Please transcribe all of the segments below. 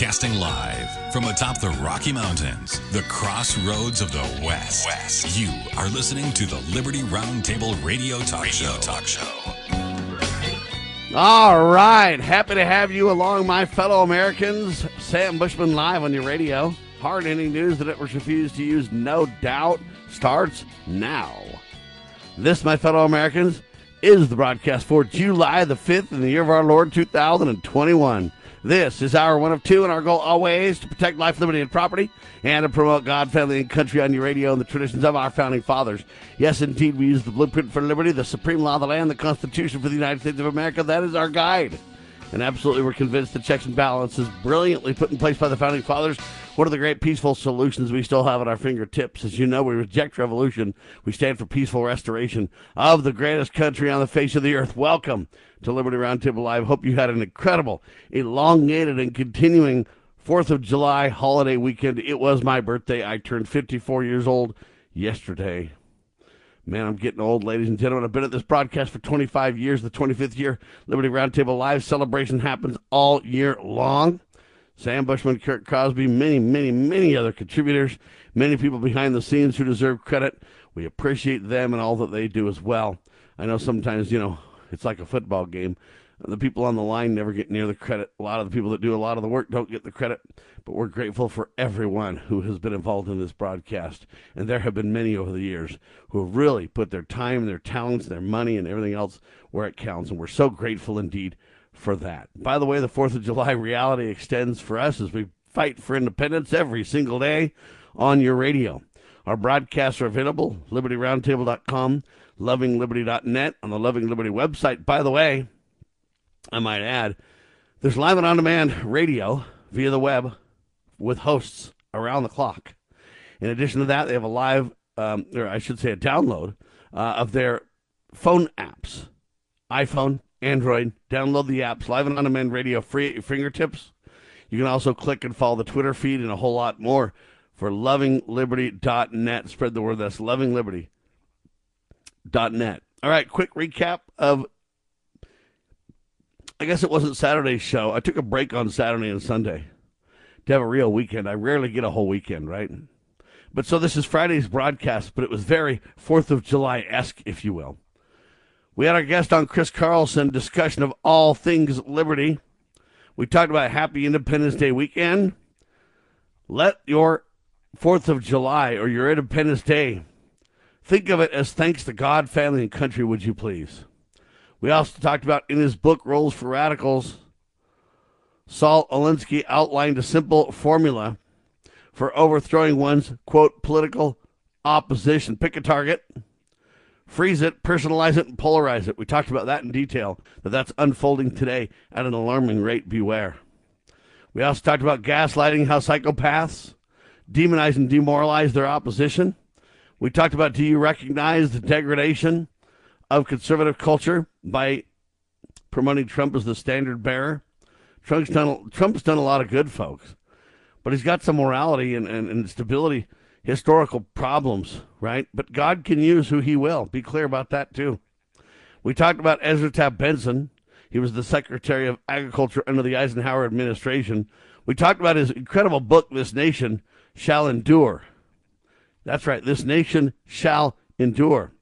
Broadcasting live from atop the Rocky Mountains, the crossroads of the West. West. You are listening to the Liberty Roundtable Radio Talk radio Show. Talk Show. All right, happy to have you along, my fellow Americans. Sam Bushman live on your radio. Hard hitting news the networks refuse to use, no doubt, starts now. This, my fellow Americans, is the broadcast for July the 5th in the year of our Lord 2021. This is our one of two, and our goal always to protect life, liberty, and property, and to promote God, family, and country on your radio and the traditions of our founding fathers. Yes, indeed, we use the blueprint for liberty, the supreme law of the land, the Constitution for the United States of America. That is our guide. And absolutely, we're convinced the checks and balances brilliantly put in place by the founding fathers one of the great peaceful solutions we still have at our fingertips. As you know, we reject revolution. We stand for peaceful restoration of the greatest country on the face of the earth. Welcome to Liberty Roundtable Live. Hope you had an incredible, elongated, and continuing 4th of July holiday weekend. It was my birthday. I turned 54 years old yesterday. Man, I'm getting old, ladies and gentlemen. I've been at this broadcast for 25 years, the 25th year. Liberty Roundtable Live celebration happens all year long. Sam Bushman, Kurt Crosby, many, many, many other contributors, many people behind the scenes who deserve credit. We appreciate them and all that they do as well. I know sometimes, you know, it's like a football game. The people on the line never get near the credit. A lot of the people that do a lot of the work don't get the credit, but we're grateful for everyone who has been involved in this broadcast. And there have been many over the years who have really put their time, their talents, their money, and everything else where it counts. And we're so grateful indeed for that. By the way, the 4th of July reality extends for us as we fight for independence every single day on your radio. Our broadcasts are available, libertyroundtable.com, lovingliberty.net, on the Loving Liberty website. By the way, I might add, there's live and on demand radio via the web with hosts around the clock. In addition to that, they have a live, um, or I should say, a download uh, of their phone apps iPhone, Android. Download the apps, Live and On Demand Radio, free at your fingertips. You can also click and follow the Twitter feed and a whole lot more for lovingliberty.net. Spread the word. That's lovingliberty.net. All right, quick recap of. I guess it wasn't Saturday's show. I took a break on Saturday and Sunday to have a real weekend. I rarely get a whole weekend, right? But so this is Friday's broadcast, but it was very 4th of July esque, if you will. We had our guest on, Chris Carlson, discussion of all things liberty. We talked about Happy Independence Day weekend. Let your 4th of July or your Independence Day think of it as thanks to God, family, and country, would you please? We also talked about in his book, Rules for Radicals, Saul Alinsky outlined a simple formula for overthrowing one's, quote, political opposition. Pick a target freeze it, personalize it, and polarize it. We talked about that in detail, that that's unfolding today at an alarming rate. Beware. We also talked about gaslighting, how psychopaths demonize and demoralize their opposition. We talked about do you recognize the degradation of conservative culture by promoting Trump as the standard bearer? Trump's done, Trump's done a lot of good, folks, but he's got some morality and, and, and stability historical problems, right? But God can use who he will. Be clear about that, too. We talked about Ezra Taft Benson. He was the Secretary of Agriculture under the Eisenhower administration. We talked about his incredible book, This Nation Shall Endure. That's right, This Nation Shall Endure,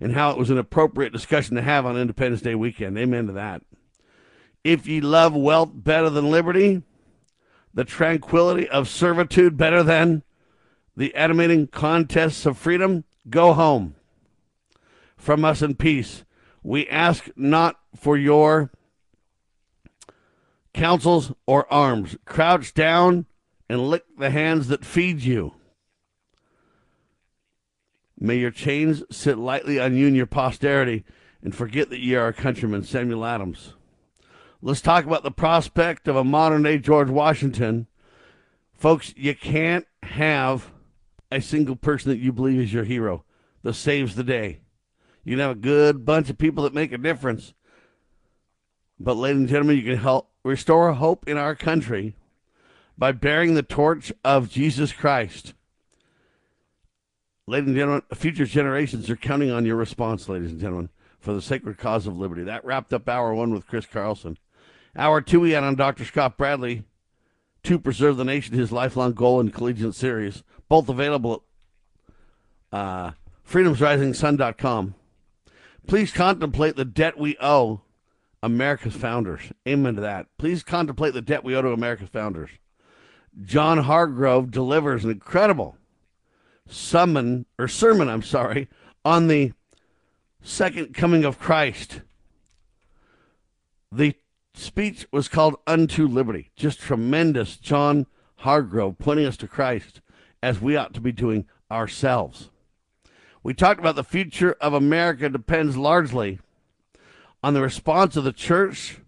and how it was an appropriate discussion to have on Independence Day weekend. Amen to that. If ye love wealth better than liberty, the tranquility of servitude better than the animating contests of freedom, go home from us in peace. We ask not for your counsels or arms. Crouch down and lick the hands that feed you. May your chains sit lightly on you and your posterity, and forget that ye are a countryman. Samuel Adams. Let's talk about the prospect of a modern day George Washington. Folks, you can't have a single person that you believe is your hero that saves the day. You can have a good bunch of people that make a difference. But, ladies and gentlemen, you can help restore hope in our country by bearing the torch of Jesus Christ. Ladies and gentlemen, future generations are counting on your response, ladies and gentlemen, for the sacred cause of liberty. That wrapped up hour one with Chris Carlson. Hour two, we had on Dr. Scott Bradley to preserve the nation, his lifelong goal in collegiate series, both available at uh, freedomsrisingsun.com. Please contemplate the debt we owe America's founders. Amen to that. Please contemplate the debt we owe to America's founders. John Hargrove delivers an incredible summon or sermon, I'm sorry, on the second coming of Christ. The speech was called Unto Liberty. Just tremendous. John Hargrove pointing us to Christ as we ought to be doing ourselves. We talked about the future of America depends largely on the response of the church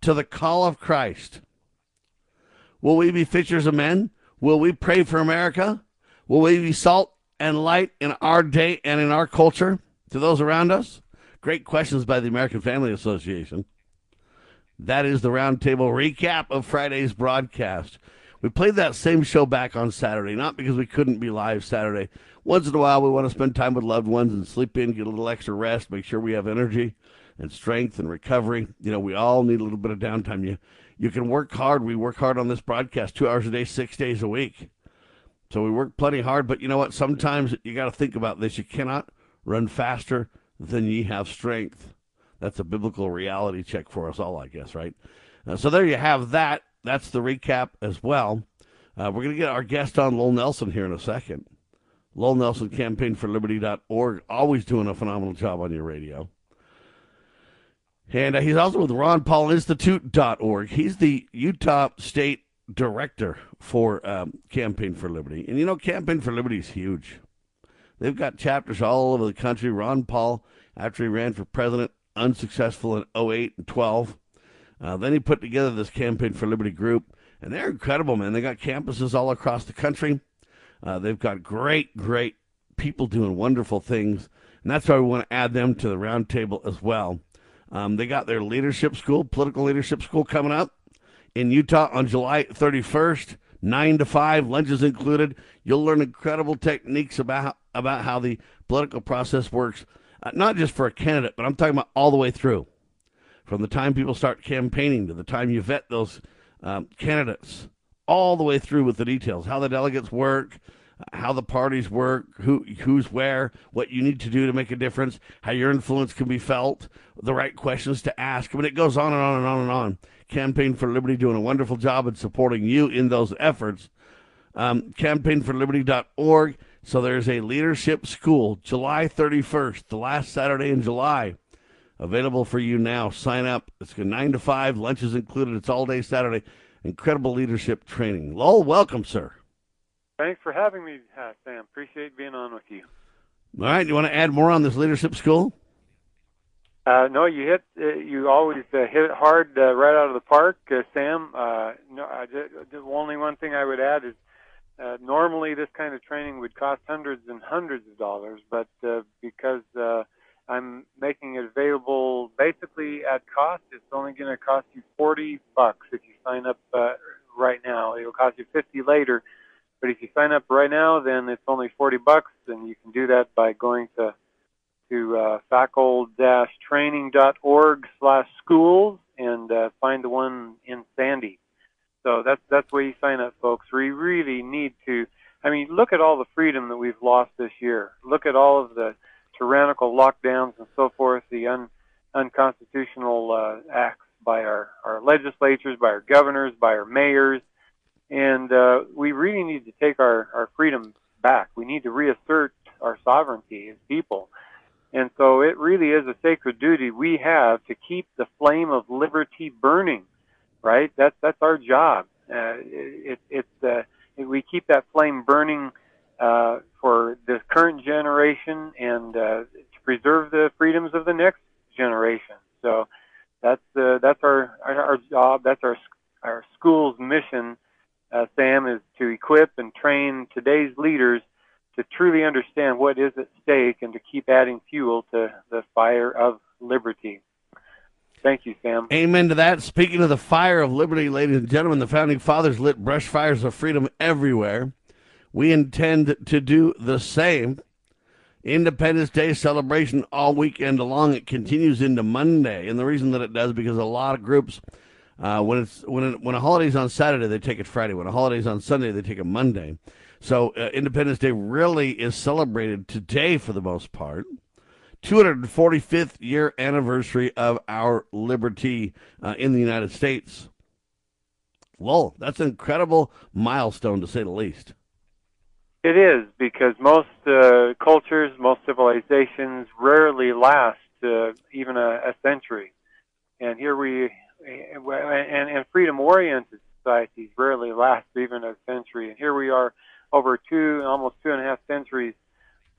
to the call of Christ. Will we be fishers of men? Will we pray for America? Will we be salt and light in our day and in our culture to those around us? Great questions by the American Family Association. That is the roundtable recap of Friday's broadcast. We played that same show back on Saturday, not because we couldn't be live Saturday. Once in a while, we want to spend time with loved ones and sleep in, get a little extra rest, make sure we have energy and strength and recovery. You know, we all need a little bit of downtime. You, you can work hard. We work hard on this broadcast two hours a day, six days a week. So we work plenty hard, but you know what? Sometimes you got to think about this. You cannot run faster than ye have strength. That's a biblical reality check for us all, I guess, right? Uh, so there you have that. That's the recap as well. Uh, we're going to get our guest on, Lowell Nelson, here in a second. Lowell Nelson, campaignforliberty.org, always doing a phenomenal job on your radio. And uh, he's also with Ron Paul Institute.org. He's the Utah State Director for um, Campaign for Liberty. And you know, Campaign for Liberty is huge. They've got chapters all over the country. Ron Paul, after he ran for president, unsuccessful in 08 and 12. Uh, then he put together this Campaign for Liberty group, and they're incredible, man. They got campuses all across the country. Uh, they've got great, great people doing wonderful things, and that's why we want to add them to the roundtable as well. Um, they got their leadership school, political leadership school, coming up in Utah on July 31st, 9 to 5, lunches included. You'll learn incredible techniques about, about how the political process works uh, not just for a candidate, but I'm talking about all the way through. From the time people start campaigning to the time you vet those um, candidates, all the way through with the details, how the delegates work, how the parties work, who who's where, what you need to do to make a difference, how your influence can be felt, the right questions to ask. I mean, it goes on and on and on and on. Campaign for Liberty doing a wonderful job in supporting you in those efforts. Um, campaignforliberty.org so there's a leadership school, July 31st, the last Saturday in July. Available for you now. Sign up. It's 9 to 5. Lunch is included. It's all day Saturday. Incredible leadership training. Lowell, welcome, sir. Thanks for having me, uh, Sam. Appreciate being on with you. All right. You want to add more on this leadership school? Uh, no, you hit. Uh, you always uh, hit it hard uh, right out of the park, uh, Sam. Uh, no, just, the only one thing I would add is uh, normally, this kind of training would cost hundreds and hundreds of dollars, but uh, because uh, I'm making it available basically at cost, it's only going to cost you 40 bucks if you sign up uh, right now. It'll cost you 50 later, but if you sign up right now, then it's only 40 bucks, and you can do that by going to to uh, facol-training.org slash schools and uh, find the one in Sandy. So that's that's where you sign up, folks. We really need to. I mean, look at all the freedom that we've lost this year. Look at all of the tyrannical lockdowns and so forth, the un, unconstitutional uh, acts by our, our legislatures, by our governors, by our mayors, and uh, we really need to take our, our freedom back. We need to reassert our sovereignty as people. And so it really is a sacred duty we have to keep the flame of liberty burning right? That's that's our job. Uh, it, it's uh, we keep that flame burning uh, for the current generation and uh, to preserve the freedoms of the next generation. So that's uh, that's our, our, our job. That's our our school's mission. Uh, Sam is to equip and train today's leaders to truly understand what is at stake and to keep adding fuel to the fire of liberty. Thank you, Sam. Amen to that. Speaking of the fire of liberty, ladies and gentlemen, the founding fathers lit brush fires of freedom everywhere. We intend to do the same. Independence Day celebration all weekend long. It continues into Monday. And the reason that it does because a lot of groups Uh, when it's when it, when a holiday's on Saturday, they take it Friday. When a holiday's on Sunday, they take it Monday. So uh, Independence Day really is celebrated today for the most part. 245th year anniversary of our liberty uh, in the United States. Well, that's an incredible milestone to say the least. It is because most uh, cultures, most civilizations rarely last uh, even a, a, century, and here we and, and freedom-oriented societies rarely last even a century, and here we are over two, almost two and a half centuries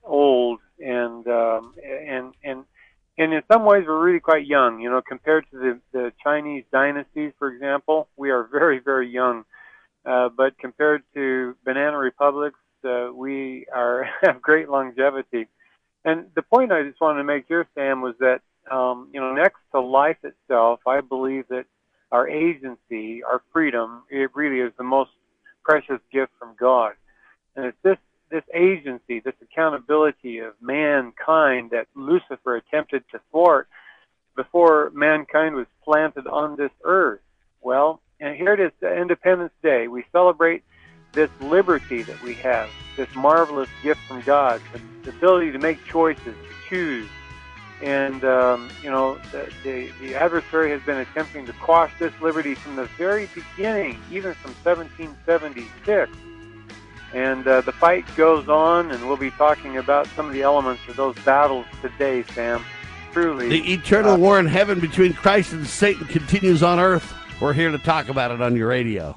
old, and um, and and and in some ways we're really quite young. You know, compared to the the Chinese dynasties, for example, we are very very young. Uh, but compared to banana republics, uh, we are have great longevity. And the point I just wanted to make here, Sam, was that um, you know next to life itself, I believe that our agency, our freedom, it really is the most precious gift from God. And it's this this agency, this accountability of mankind that Lucifer attempted to thwart before mankind was planted on this earth. Well, and here it is, Independence Day. We celebrate this liberty that we have, this marvelous gift from God, the ability to make choices, to choose. And, um, you know, the, the, the adversary has been attempting to quash this liberty from the very beginning, even from 1776. And uh, the fight goes on, and we'll be talking about some of the elements of those battles today, Sam. Truly. The eternal uh, war in heaven between Christ and Satan continues on earth. We're here to talk about it on your radio.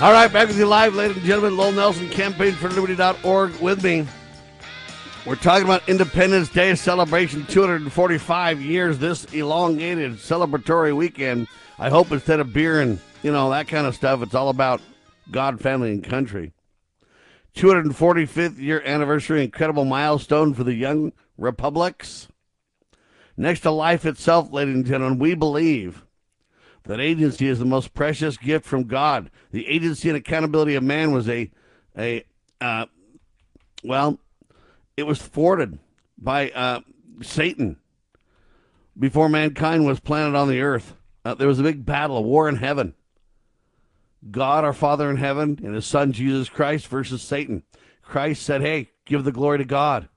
All right, back with you live, ladies and gentlemen. Lowell Nelson, campaign for liberty.org with me. We're talking about Independence Day celebration, 245 years, this elongated celebratory weekend. I hope instead of beer and, you know, that kind of stuff, it's all about God, family, and country. 245th year anniversary, incredible milestone for the young republics. Next to life itself, ladies and gentlemen, we believe that agency is the most precious gift from God. The agency and accountability of man was a, a, uh, well, it was thwarted by uh, Satan before mankind was planted on the earth. Uh, there was a big battle, a war in heaven. God, our Father in heaven, and His Son Jesus Christ versus Satan. Christ said, "Hey, give the glory to God."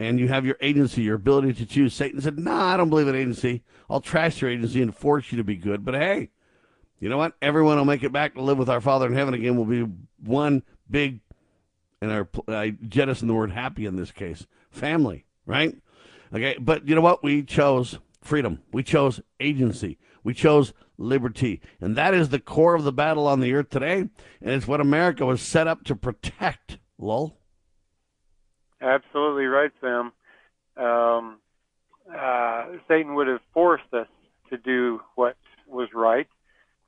and you have your agency, your ability to choose. Satan said, "Nah, I don't believe in agency. I'll trash your agency and force you to be good." But hey, you know what? Everyone will make it back to live with our Father in heaven again. We'll be one big, and our, I jettison the word happy in this case, family, right? Okay, but you know what? We chose freedom. We chose agency. We chose liberty. And that is the core of the battle on the earth today. And it's what America was set up to protect, Lowell. Absolutely right, Sam. Um, uh, Satan would have forced us to do what was right,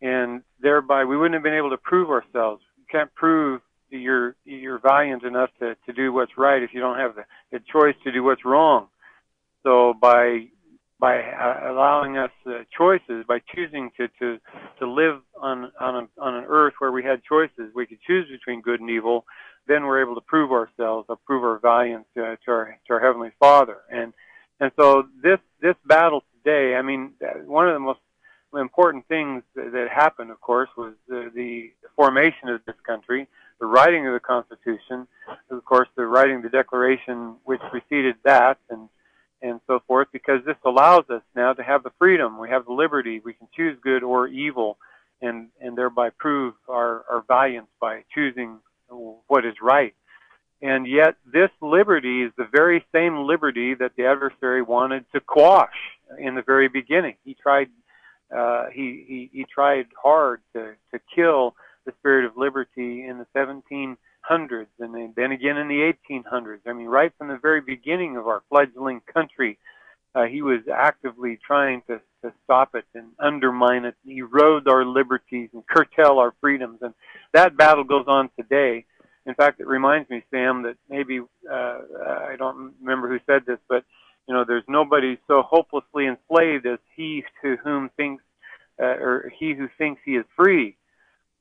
and thereby we wouldn't have been able to prove ourselves. You can't prove that you're you're valiant enough to, to do what's right if you don't have the, the choice to do what's wrong. So by by uh, allowing us uh, choices, by choosing to, to, to live on, on, a, on an earth where we had choices, we could choose between good and evil, then we're able to prove ourselves, or prove our valiance to, to, our, to our Heavenly Father. And, and so this, this battle today, I mean, one of the most important things that, happened, of course, was the, the formation of this country, the writing of the Constitution, of course, the writing of the Declaration which preceded that, and and so forth because this allows us now to have the freedom, we have the liberty, we can choose good or evil and, and thereby prove our, our valiance by choosing what is right. And yet this liberty is the very same liberty that the adversary wanted to quash in the very beginning. He tried, uh, he, he, he tried hard to, to kill the spirit of liberty in the 17 hundreds and then again in the 1800s. I mean, right from the very beginning of our fledgling country, uh, he was actively trying to, to stop it and undermine it, and erode our liberties and curtail our freedoms. And that battle goes on today. In fact, it reminds me, Sam, that maybe uh, I don't remember who said this, but you know, there's nobody so hopelessly enslaved as he to whom thinks, uh, or he who thinks he is free.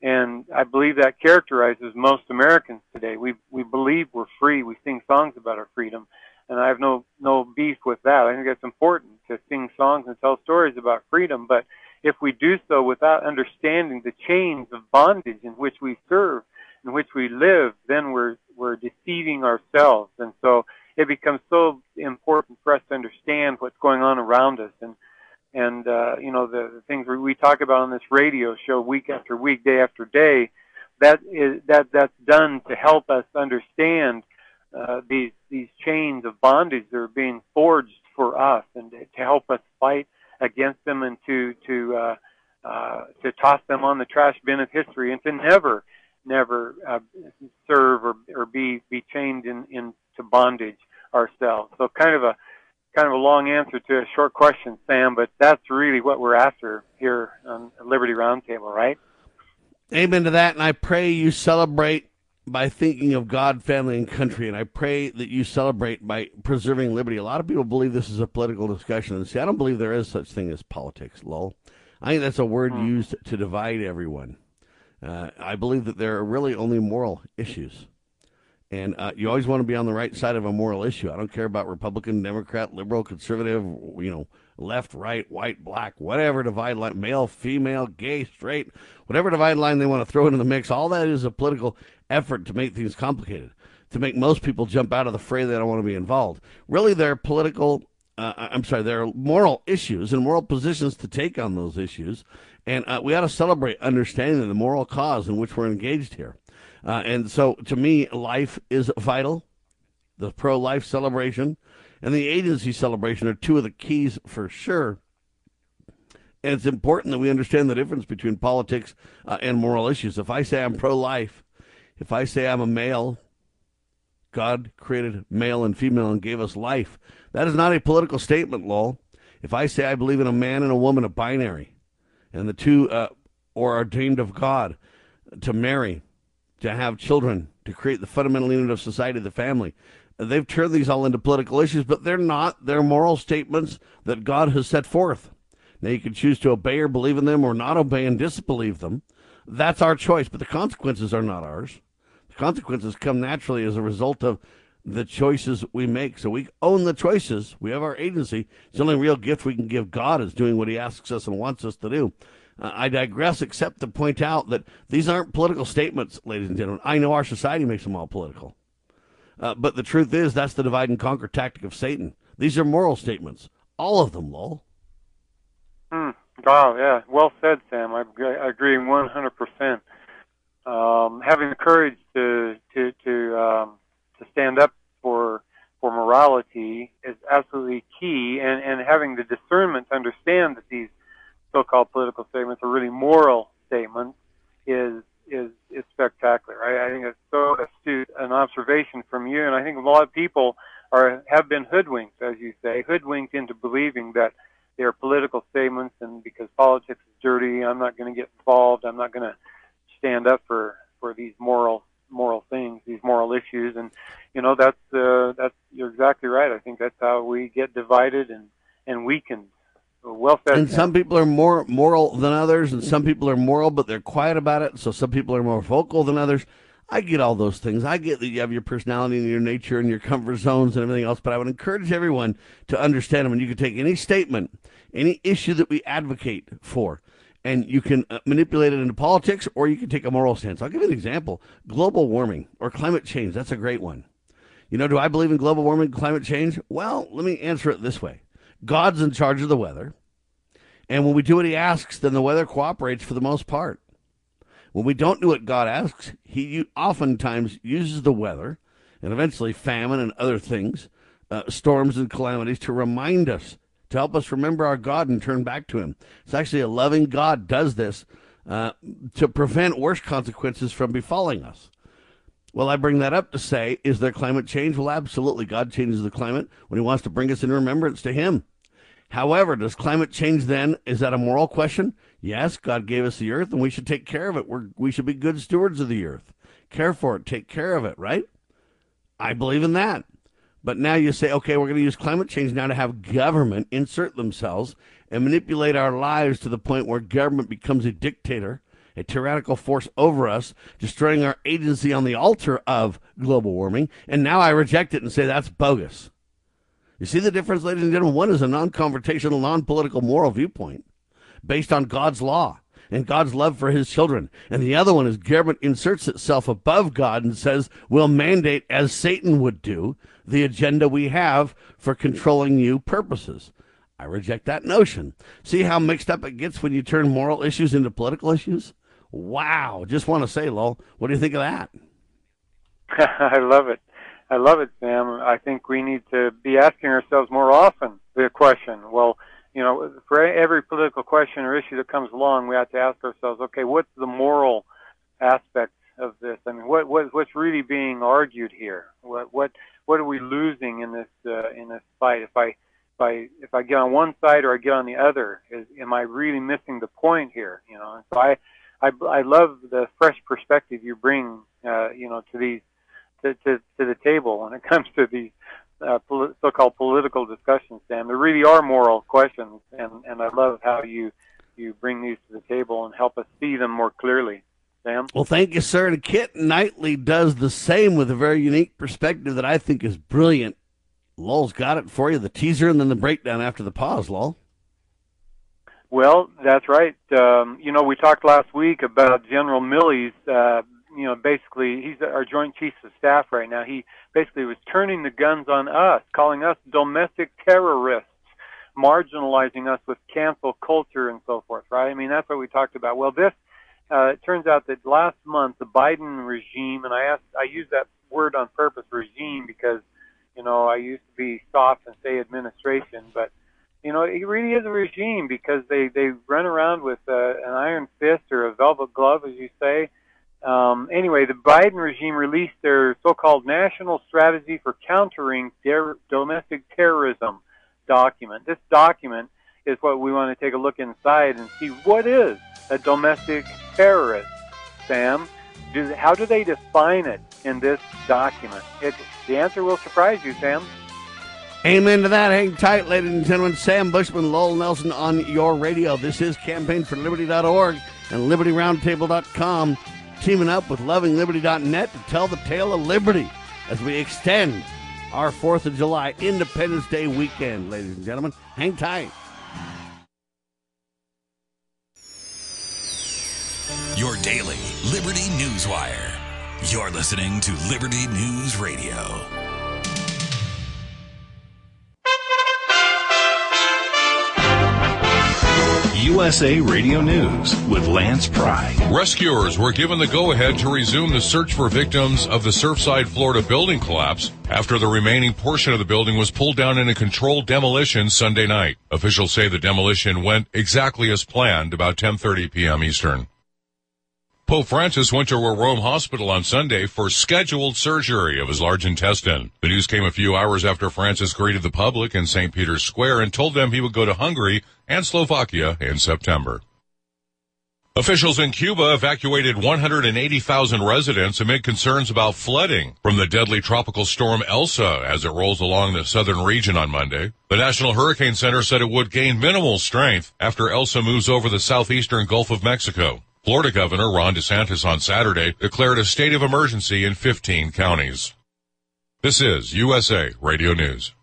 And I believe that characterizes most Americans today. We we believe we're free. We sing songs about our freedom, and I have no no beef with that. I think it's important to sing songs and tell stories about freedom. But if we do so without understanding the chains of bondage in which we serve, in which we live, then we're we're deceiving ourselves. And so it becomes so important for us to understand what's going on around us and and uh, you know the, the things we talk about on this radio show week after week, day after day, that is that that's done to help us understand uh, these these chains of bondage that are being forged for us, and to help us fight against them, and to to uh, uh, to toss them on the trash bin of history, and to never never uh, serve or or be be chained in into bondage ourselves. So kind of a kind of a long answer to a short question, Sam, but that's really what we're after here on Liberty Roundtable, right? Amen to that. And I pray you celebrate by thinking of God, family, and country. And I pray that you celebrate by preserving liberty. A lot of people believe this is a political discussion. And see, I don't believe there is such thing as politics, lol. I think that's a word hmm. used to divide everyone. Uh, I believe that there are really only moral issues. And uh, you always want to be on the right side of a moral issue. I don't care about Republican, Democrat, liberal, conservative, you know, left, right, white, black, whatever divide line, male, female, gay, straight, whatever divide line they want to throw into the mix. All that is a political effort to make things complicated, to make most people jump out of the fray. They don't want to be involved. Really, they're political. Uh, I'm sorry, there are moral issues and moral positions to take on those issues. And uh, we ought to celebrate understanding the moral cause in which we're engaged here. Uh, and so to me, life is vital. The pro life celebration and the agency celebration are two of the keys for sure. And it's important that we understand the difference between politics uh, and moral issues. If I say I'm pro life, if I say I'm a male, God created male and female and gave us life. That is not a political statement, lol. If I say I believe in a man and a woman, a binary, and the two uh, are ordained of God to marry, to have children, to create the fundamental unit of society, the family. They've turned these all into political issues, but they're not. They're moral statements that God has set forth. Now, you can choose to obey or believe in them or not obey and disbelieve them. That's our choice, but the consequences are not ours. The consequences come naturally as a result of the choices we make. So we own the choices. We have our agency. It's the only real gift we can give God is doing what He asks us and wants us to do. Uh, I digress, except to point out that these aren't political statements, ladies and gentlemen. I know our society makes them all political. Uh, but the truth is, that's the divide and conquer tactic of Satan. These are moral statements. All of them, Lowell. Hmm. Wow, yeah. Well said, Sam. I, I agree 100%. um, having the courage to to to um, to stand up for for morality is absolutely key, and and having the discernment to understand that these so-called political statements are really moral statements is is is spectacular. I, I think it's so astute an observation from you, and I think a lot of people are have been hoodwinked, as you say, hoodwinked into believing that they are political statements, and because politics is dirty, I'm not going to get involved. I'm not going to stand up for for these moral moral things, these moral issues, and you know that's uh, that's you're exactly right. I think that's how we get divided and and weakened. Well said. And some people are more moral than others, and some people are moral, but they're quiet about it. So some people are more vocal than others. I get all those things. I get that you have your personality and your nature and your comfort zones and everything else, but I would encourage everyone to understand them. And you can take any statement, any issue that we advocate for, and you can uh, manipulate it into politics or you can take a moral stance. I'll give you an example global warming or climate change. That's a great one. You know, do I believe in global warming, climate change? Well, let me answer it this way God's in charge of the weather. And when we do what he asks, then the weather cooperates for the most part. When we don't do what God asks, he oftentimes uses the weather and eventually famine and other things, uh, storms and calamities to remind us to help us remember our God and turn back to Him. It's actually a loving God does this uh, to prevent worse consequences from befalling us. Well, I bring that up to say, is there climate change? Well, absolutely. God changes the climate when He wants to bring us in remembrance to Him. However, does climate change then, is that a moral question? Yes, God gave us the earth and we should take care of it. We're, we should be good stewards of the earth. Care for it, take care of it, right? I believe in that. But now you say, okay, we're going to use climate change now to have government insert themselves and manipulate our lives to the point where government becomes a dictator, a tyrannical force over us, destroying our agency on the altar of global warming. And now I reject it and say that's bogus. You see the difference, ladies and gentlemen? One is a non confrontational, non political moral viewpoint based on God's law and God's love for his children. And the other one is government inserts itself above God and says, we'll mandate, as Satan would do, the agenda we have for controlling you purposes. I reject that notion. See how mixed up it gets when you turn moral issues into political issues? Wow. Just want to say, Lowell, what do you think of that? I love it. I love it, Sam. I think we need to be asking ourselves more often the question, well, you know, for every political question or issue that comes along, we have to ask ourselves, okay, what's the moral aspect of this? I mean, what, what what's really being argued here? What what what are we losing in this uh, in this fight? If I if I if I get on one side or I get on the other, is am I really missing the point here? You know, and so I I I love the fresh perspective you bring, uh, you know, to these to, to to the table when it comes to these uh, pol- so-called political discussions, Sam. There really are moral questions, and and I love how you you bring these to the table and help us see them more clearly. Sam. Well, thank you, sir. And Kit Knightley does the same with a very unique perspective that I think is brilliant. Lowell's got it for you. The teaser and then the breakdown after the pause, Lowell. Well, that's right. Um, you know, we talked last week about General Milley's uh, you know, basically, he's our Joint Chiefs of Staff right now. He basically was turning the guns on us, calling us domestic terrorists, marginalizing us with cancel culture and so forth, right? I mean, that's what we talked about. Well, this, uh, it turns out that last month, the Biden regime, and I asked, I use that word on purpose, regime, because, you know, I used to be soft and say administration, but, you know, it really is a regime because they, they run around with uh, an iron fist or a velvet glove, as you say, um, anyway, the Biden regime released their so-called National Strategy for Countering Der- Domestic Terrorism document. This document is what we want to take a look inside and see what is a domestic terrorist, Sam. Do, how do they define it in this document? It, the answer will surprise you, Sam. Amen to that. Hang tight, ladies and gentlemen. Sam Bushman, Lowell Nelson on your radio. This is campaignforliberty.org and libertyroundtable.com teaming up with lovingliberty.net to tell the tale of liberty as we extend our 4th of July Independence Day weekend, ladies and gentlemen. Hang tight. Your daily Liberty News Wire. You're listening to Liberty News Radio. USA Radio News with Lance Pry. Rescuers were given the go ahead to resume the search for victims of the Surfside, Florida building collapse after the remaining portion of the building was pulled down in a controlled demolition Sunday night. Officials say the demolition went exactly as planned about 10:30 p.m. Eastern. Pope Francis went to a Rome hospital on Sunday for scheduled surgery of his large intestine. The news came a few hours after Francis greeted the public in St. Peter's Square and told them he would go to Hungary and Slovakia in September. Officials in Cuba evacuated 180,000 residents amid concerns about flooding from the deadly tropical storm Elsa as it rolls along the southern region on Monday. The National Hurricane Center said it would gain minimal strength after Elsa moves over the southeastern Gulf of Mexico. Florida Governor Ron DeSantis on Saturday declared a state of emergency in 15 counties. This is USA Radio News.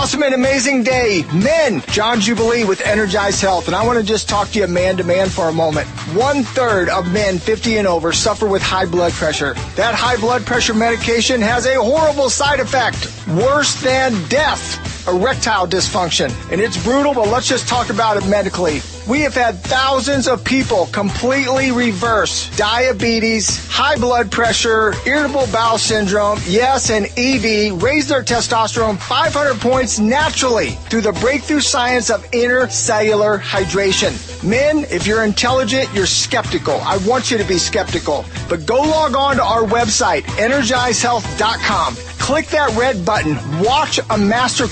Awesome and amazing day. Men, John Jubilee with Energized Health. And I want to just talk to you man to man for a moment. One third of men 50 and over suffer with high blood pressure. That high blood pressure medication has a horrible side effect, worse than death erectile dysfunction. And it's brutal, but let's just talk about it medically. We have had thousands of people completely reverse diabetes, high blood pressure, irritable bowel syndrome, yes, and ED, raise their testosterone 500 points naturally through the breakthrough science of intercellular hydration. Men, if you're intelligent, you're skeptical. I want you to be skeptical. But go log on to our website, energizehealth.com click that red button, watch a master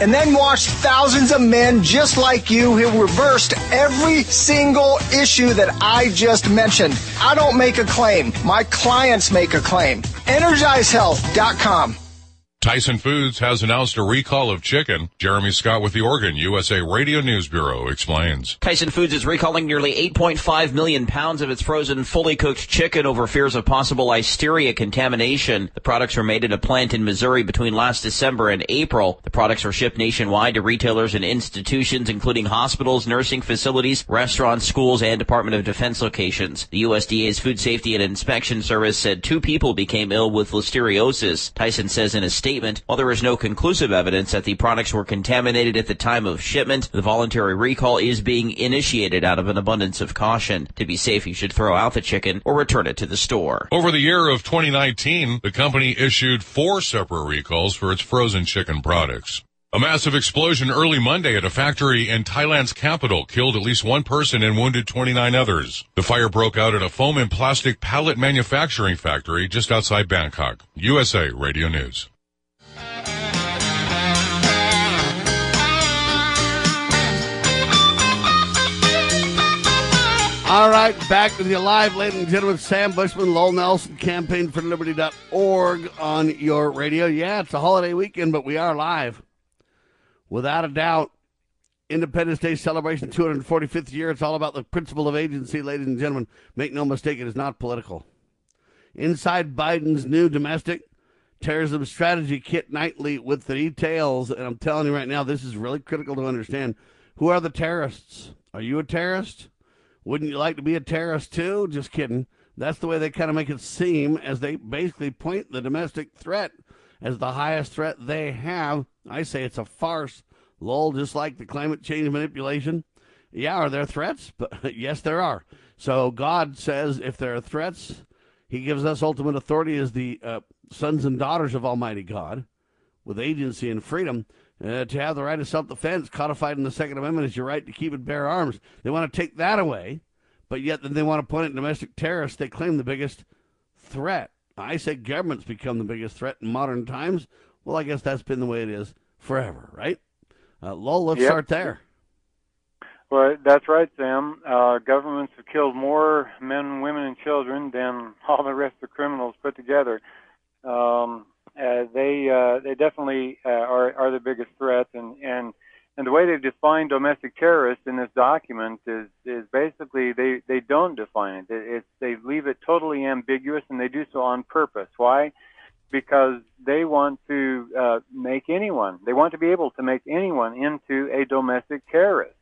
and then watch thousands of men just like you who reversed every single issue that I just mentioned. I don't make a claim. My clients make a claim. EnergizeHealth.com. Tyson Foods has announced a recall of chicken. Jeremy Scott with the Oregon USA Radio News Bureau explains. Tyson Foods is recalling nearly 8.5 million pounds of its frozen, fully cooked chicken over fears of possible listeria contamination. The products were made at a plant in Missouri between last December and April. The products were shipped nationwide to retailers and institutions, including hospitals, nursing facilities, restaurants, schools, and Department of Defense locations. The USDA's Food Safety and Inspection Service said two people became ill with listeriosis. Tyson says in a statement statement. While there is no conclusive evidence that the products were contaminated at the time of shipment, the voluntary recall is being initiated out of an abundance of caution. To be safe, you should throw out the chicken or return it to the store. Over the year of 2019, the company issued four separate recalls for its frozen chicken products. A massive explosion early Monday at a factory in Thailand's capital killed at least one person and wounded 29 others. The fire broke out at a foam and plastic pallet manufacturing factory just outside Bangkok. USA Radio News. All right, back with you live, ladies and gentlemen. Sam Bushman, Lowell Nelson, campaign for liberty.org on your radio. Yeah, it's a holiday weekend, but we are live. Without a doubt, Independence Day celebration, 245th year. It's all about the principle of agency, ladies and gentlemen. Make no mistake, it is not political. Inside Biden's new domestic terrorism strategy Kit Knightley with the details. And I'm telling you right now, this is really critical to understand. Who are the terrorists? Are you a terrorist? Wouldn't you like to be a terrorist too? Just kidding. That's the way they kind of make it seem as they basically point the domestic threat as the highest threat they have. I say it's a farce. Lol, just like the climate change manipulation. Yeah, are there threats? But yes, there are. So God says if there are threats, He gives us ultimate authority as the uh, sons and daughters of Almighty God with agency and freedom uh, to have the right of self defense codified in the Second Amendment is your right to keep and bear arms. They want to take that away, but yet then they want to point at domestic terrorists. They claim the biggest threat. I say government's become the biggest threat in modern times. Well, I guess that's been the way it is forever, right? Uh, Lowell, let's yep. start there. Well, that's right, Sam. Uh, governments have killed more men, women, and children than all the rest of the criminals put together. Um, uh, they uh, they definitely uh, are are the biggest threat, and and and the way they define domestic terrorists in this document is is basically they they don't define it. It's they leave it totally ambiguous, and they do so on purpose. Why? Because they want to uh, make anyone. They want to be able to make anyone into a domestic terrorist.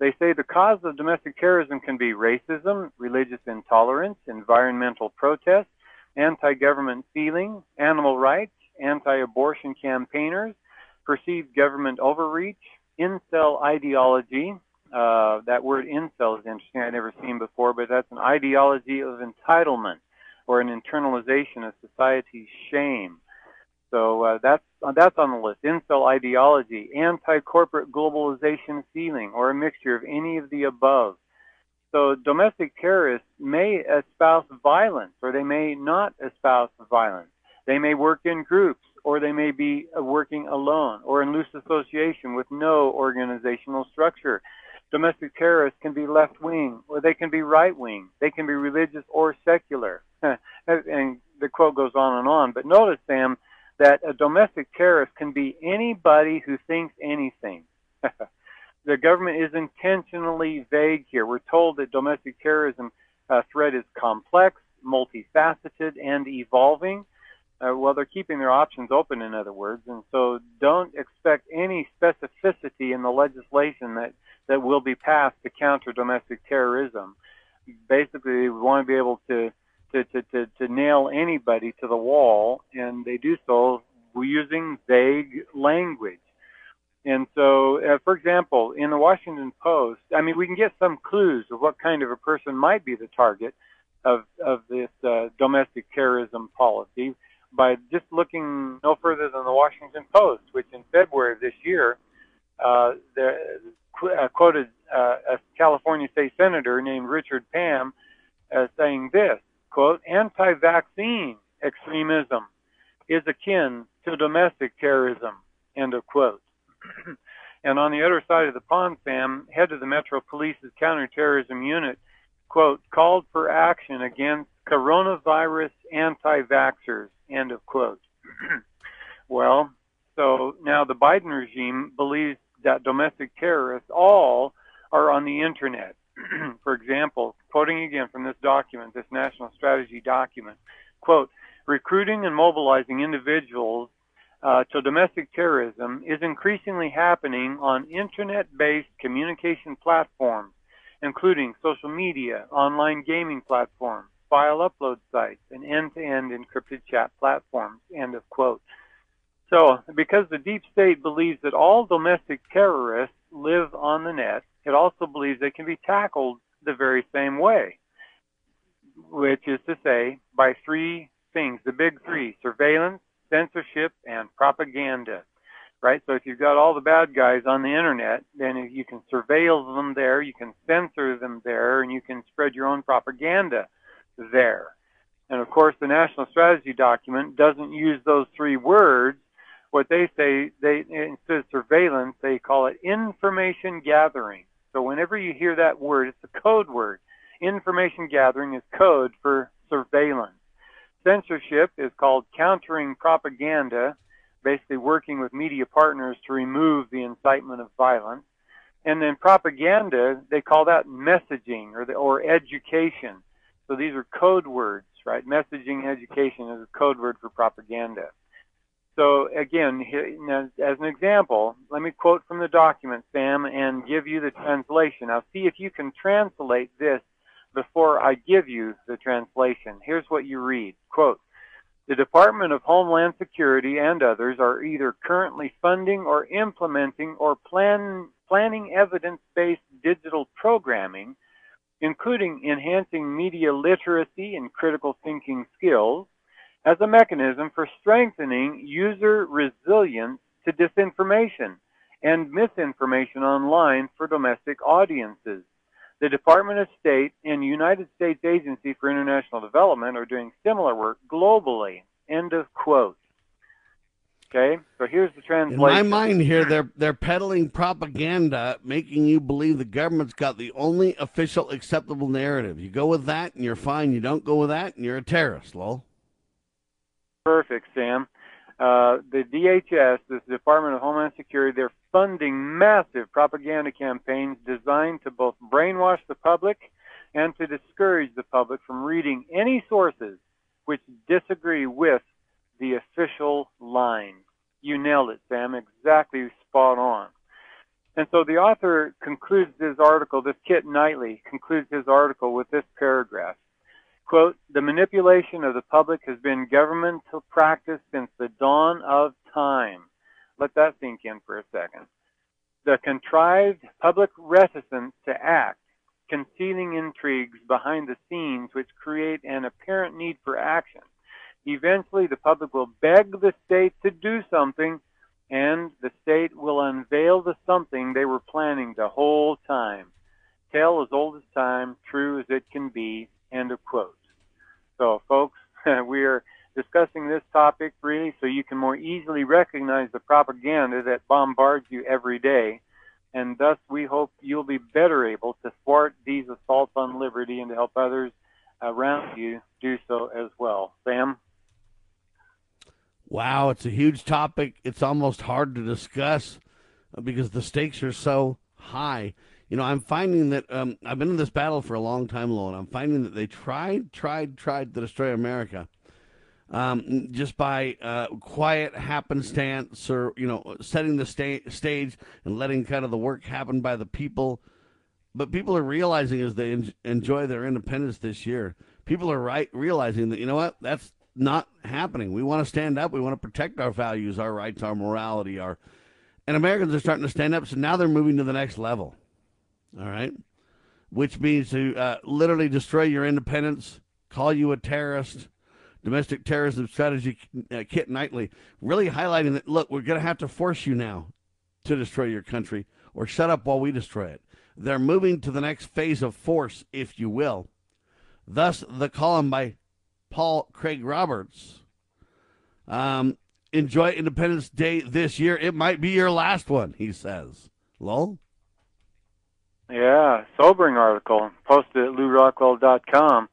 They say the cause of domestic terrorism can be racism, religious intolerance, environmental protest, anti-government feeling, animal rights, anti-abortion campaigners, perceived government overreach, incel ideology. Uh, that word incel is interesting. I'd never seen before, but that's an ideology of entitlement or an internalization of society's shame. So uh, that's uh, that's on the list. Incel ideology, anti-corporate globalization feeling, or a mixture of any of the above. So domestic terrorists may espouse violence, or they may not espouse violence. They may work in groups, or they may be working alone, or in loose association with no organizational structure. Domestic terrorists can be left wing, or they can be right wing. They can be religious or secular. and the quote goes on and on. But notice, Sam that a domestic terrorist can be anybody who thinks anything. the government is intentionally vague here. We're told that domestic terrorism uh, threat is complex, multifaceted, and evolving. Uh, well, they're keeping their options open, in other words, and so don't expect any specificity in the legislation that, that will be passed to counter domestic terrorism. Basically, we want to be able to to, to, to, to nail anybody to the wall, and they do so using vague language. And so, uh, for example, in the Washington Post, I mean, we can get some clues of what kind of a person might be the target of, of this uh, domestic terrorism policy by just looking no further than the Washington Post, which in February of this year uh, the, uh, quoted uh, a California state senator named Richard Pan as saying this quote, anti-vaccine extremism is akin to domestic terrorism, end of quote. and on the other side of the pond, Sam, head of the Metro Police's counterterrorism unit, quote, called for action against coronavirus anti-vaxxers, end of quote. well, so now the Biden regime believes that domestic terrorists all are on the internet. for example, quoting again from this document, this national strategy document, quote, recruiting and mobilizing individuals uh, to domestic terrorism is increasingly happening on internet-based communication platforms, including social media, online gaming platforms, file upload sites, and end-to-end encrypted chat platforms, end of quote. So, because the deep state believes that all domestic terrorists live on the net, it also believes they can be tackled the very same way, which is to say, by three things, the big three, surveillance, censorship, and propaganda. Right? So if you've got all the bad guys on the internet, then you can surveil them there, you can censor them there, and you can spread your own propaganda there. And of course, the national strategy document doesn't use those three words. What they say, they instead of surveillance, they call it information gathering. So whenever you hear that word, it's a code word. Information gathering is code for surveillance. Censorship is called countering propaganda, basically working with media partners to remove the incitement of violence. And then propaganda, they call that messaging or, the, or education. So these are code words, right? Messaging, education is a code word for propaganda. So again, as an example, let me quote from the document, Sam, and give you the translation. Now see if you can translate this before I give you the translation. Here's what you read. Quote, the Department of Homeland Security and others are either currently funding or implementing or plan, planning evidence-based digital programming, including enhancing media literacy and critical thinking skills, as a mechanism for strengthening user resilience to disinformation and misinformation online for domestic audiences. The Department of State and United States Agency for International Development are doing similar work globally. End of quote. Okay, so here's the translation. In my mind here, they're they're peddling propaganda, making you believe the government's got the only official acceptable narrative. You go with that, and you're fine. You don't go with that, and you're a terrorist, lol. Perfect, Sam. Uh, the DHS, the Department of Homeland Security, they're funding massive propaganda campaigns designed to both brainwash the public and to discourage the public from reading any sources which disagree with the official line. You nailed it, Sam. Exactly spot on. And so the author concludes his article, this Kit Knightley concludes his article with this paragraph. Quote, the manipulation of the public has been governmental practice since the dawn of time. Let that sink in for a second. the contrived public reticence to act, concealing intrigues behind the scenes which create an apparent need for action. Eventually, the public will beg the state to do something, and the state will unveil the something they were planning the whole time. Tale as old as time, true as it can be, end of quote. So, folks, we are discussing this topic really so you can more easily recognize the propaganda that bombards you every day. And thus, we hope you'll be better able to thwart these assaults on liberty and to help others around you do so as well. Sam? Wow, it's a huge topic. It's almost hard to discuss because the stakes are so high. You know, I'm finding that um, I've been in this battle for a long time, Lowell, and I'm finding that they tried, tried, tried to destroy America um, just by uh, quiet happenstance or, you know, setting the sta- stage and letting kind of the work happen by the people. But people are realizing as they en- enjoy their independence this year, people are right realizing that, you know what, that's not happening. We want to stand up. We want to protect our values, our rights, our morality, our and Americans are starting to stand up. So now they're moving to the next level. All right, which means to uh, literally destroy your independence, call you a terrorist, domestic terrorism strategy. Uh, Kit Knightley really highlighting that. Look, we're going to have to force you now to destroy your country, or shut up while we destroy it. They're moving to the next phase of force, if you will. Thus, the column by Paul Craig Roberts. Um, enjoy Independence Day this year. It might be your last one, he says. Lowell? Yeah, sobering article posted at lewrockwell.com.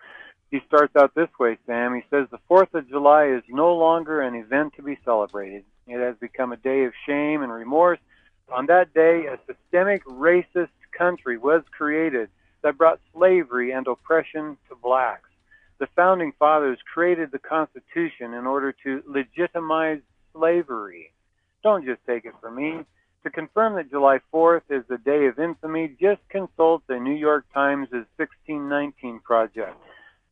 He starts out this way, Sam. He says the 4th of July is no longer an event to be celebrated. It has become a day of shame and remorse. On that day, a systemic racist country was created that brought slavery and oppression to blacks the founding fathers created the Constitution in order to legitimize slavery. Don't just take it from me. To confirm that July 4th is a day of infamy, just consult the New York Times' 1619 Project,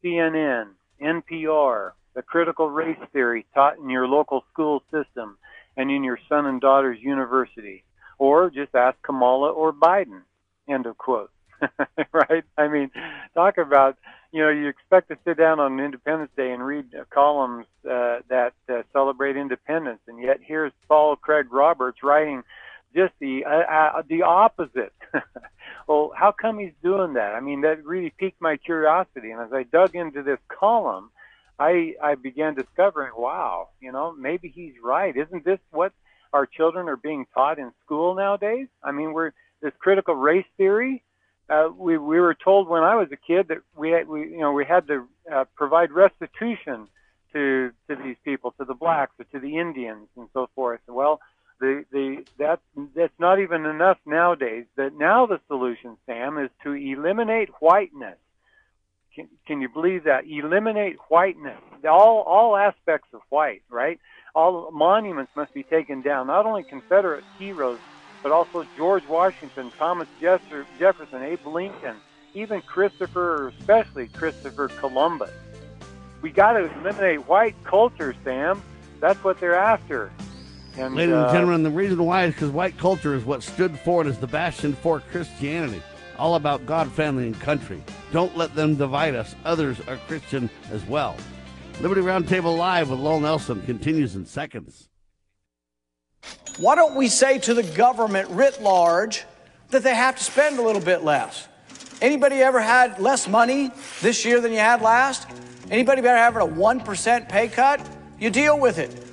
CNN, NPR, the critical race theory taught in your local school system and in your son and daughter's university. Or just ask Kamala or Biden. End of quote. right? I mean, talk about you know, you expect to sit down on Independence Day and read columns uh, that uh, celebrate independence, and yet here's Paul Craig Roberts writing just the uh, uh, the opposite. well, how come he's doing that? I mean, that really piqued my curiosity, and as I dug into this column, I I began discovering, wow, you know, maybe he's right. Isn't this what our children are being taught in school nowadays? I mean, we're this critical race theory uh, we we were told when I was a kid that we had, we you know we had to uh, provide restitution to to these people, to the blacks, or to the Indians, and so forth. Well, the the that that's not even enough nowadays. That now the solution, Sam, is to eliminate whiteness. Can, can you believe that? Eliminate whiteness. All all aspects of white, right? All monuments must be taken down. Not only Confederate heroes but also George Washington, Thomas Jefferson, Abe Lincoln, even Christopher, especially Christopher Columbus. We got to eliminate white culture, Sam. That's what they're after. And, Ladies uh, and gentlemen, the reason why is because white culture is what stood for as the bastion for Christianity. All about God, family, and country. Don't let them divide us. Others are Christian as well. Liberty Roundtable Live with Lowell Nelson continues in seconds. Why don't we say to the government writ large that they have to spend a little bit less? Anybody ever had less money this year than you had last? Anybody ever having a 1% pay cut? You deal with it.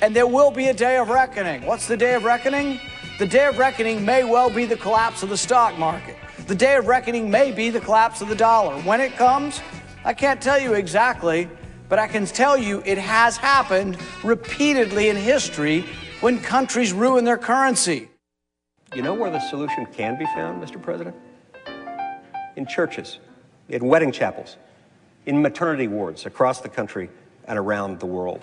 and there will be a day of reckoning. What's the day of reckoning? The day of reckoning may well be the collapse of the stock market. The day of reckoning may be the collapse of the dollar. When it comes, I can't tell you exactly, but I can tell you it has happened repeatedly in history when countries ruin their currency. You know where the solution can be found, Mr. President? in churches, in wedding chapels, in maternity wards across the country and around the world.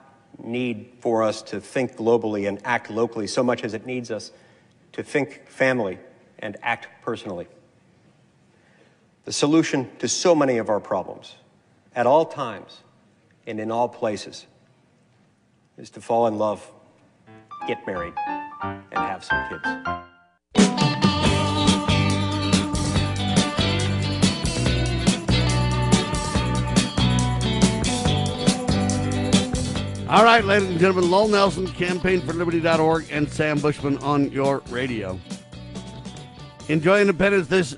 need for us to think globally and act locally so much as it needs us to think family and act personally. The solution to so many of our problems, at all times and in all places, is to fall in love, get married, and have some kids. All right, ladies and gentlemen, Lowell Nelson, campaignforliberty.org, and Sam Bushman on your radio. Enjoy Independence this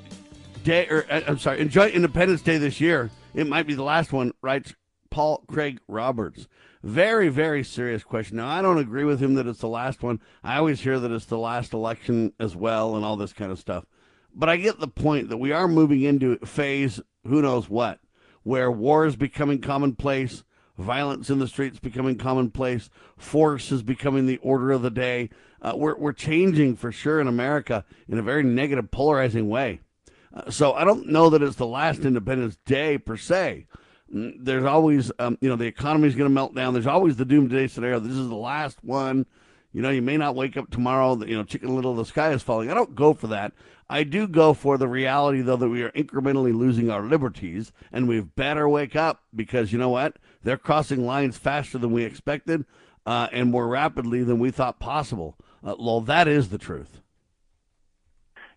day, or uh, I'm sorry, enjoy Independence Day this year. It might be the last one, writes Paul Craig Roberts. Very, very serious question. Now, I don't agree with him that it's the last one. I always hear that it's the last election as well and all this kind of stuff. But I get the point that we are moving into phase, who knows what, where war is becoming commonplace violence in the streets becoming commonplace, force is becoming the order of the day. Uh, we're, we're changing for sure in America in a very negative, polarizing way. Uh, so I don't know that it's the last Independence Day per se. Mm, There's always, um, you know, the economy is going to melt down. There's always the doomsday scenario. This is the last one. You know, you may not wake up tomorrow, you know, chicken little, the sky is falling. I don't go for that. I do go for the reality, though, that we are incrementally losing our liberties, and we've better wake up because you know what? They're crossing lines faster than we expected uh, and more rapidly than we thought possible. Uh, that is the truth.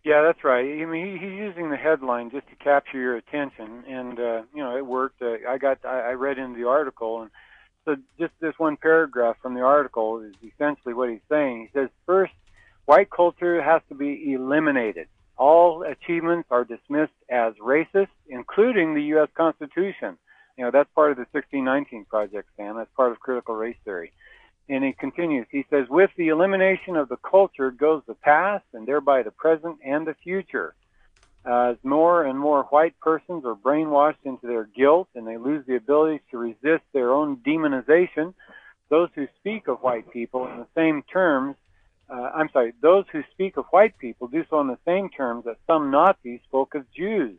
Yeah, that's right. I mean, he, he's using the headline just to capture your attention, and uh, you know, it worked. Uh, I got, I, I read into the article, and so just this one paragraph from the article is essentially what he's saying. He says, first, white culture has to be eliminated. All achievements are dismissed as racist, including the U.S. Constitution. You know, that's part of the 1619 Project, Sam. That's part of critical race theory. And he continues. He says, with the elimination of the culture goes the past and thereby the present and the future. As more and more white persons are brainwashed into their guilt and they lose the ability to resist their own demonization, those who speak of white people in the same terms, uh, I'm sorry, those who speak of white people do so in the same terms that some Nazis spoke of Jews.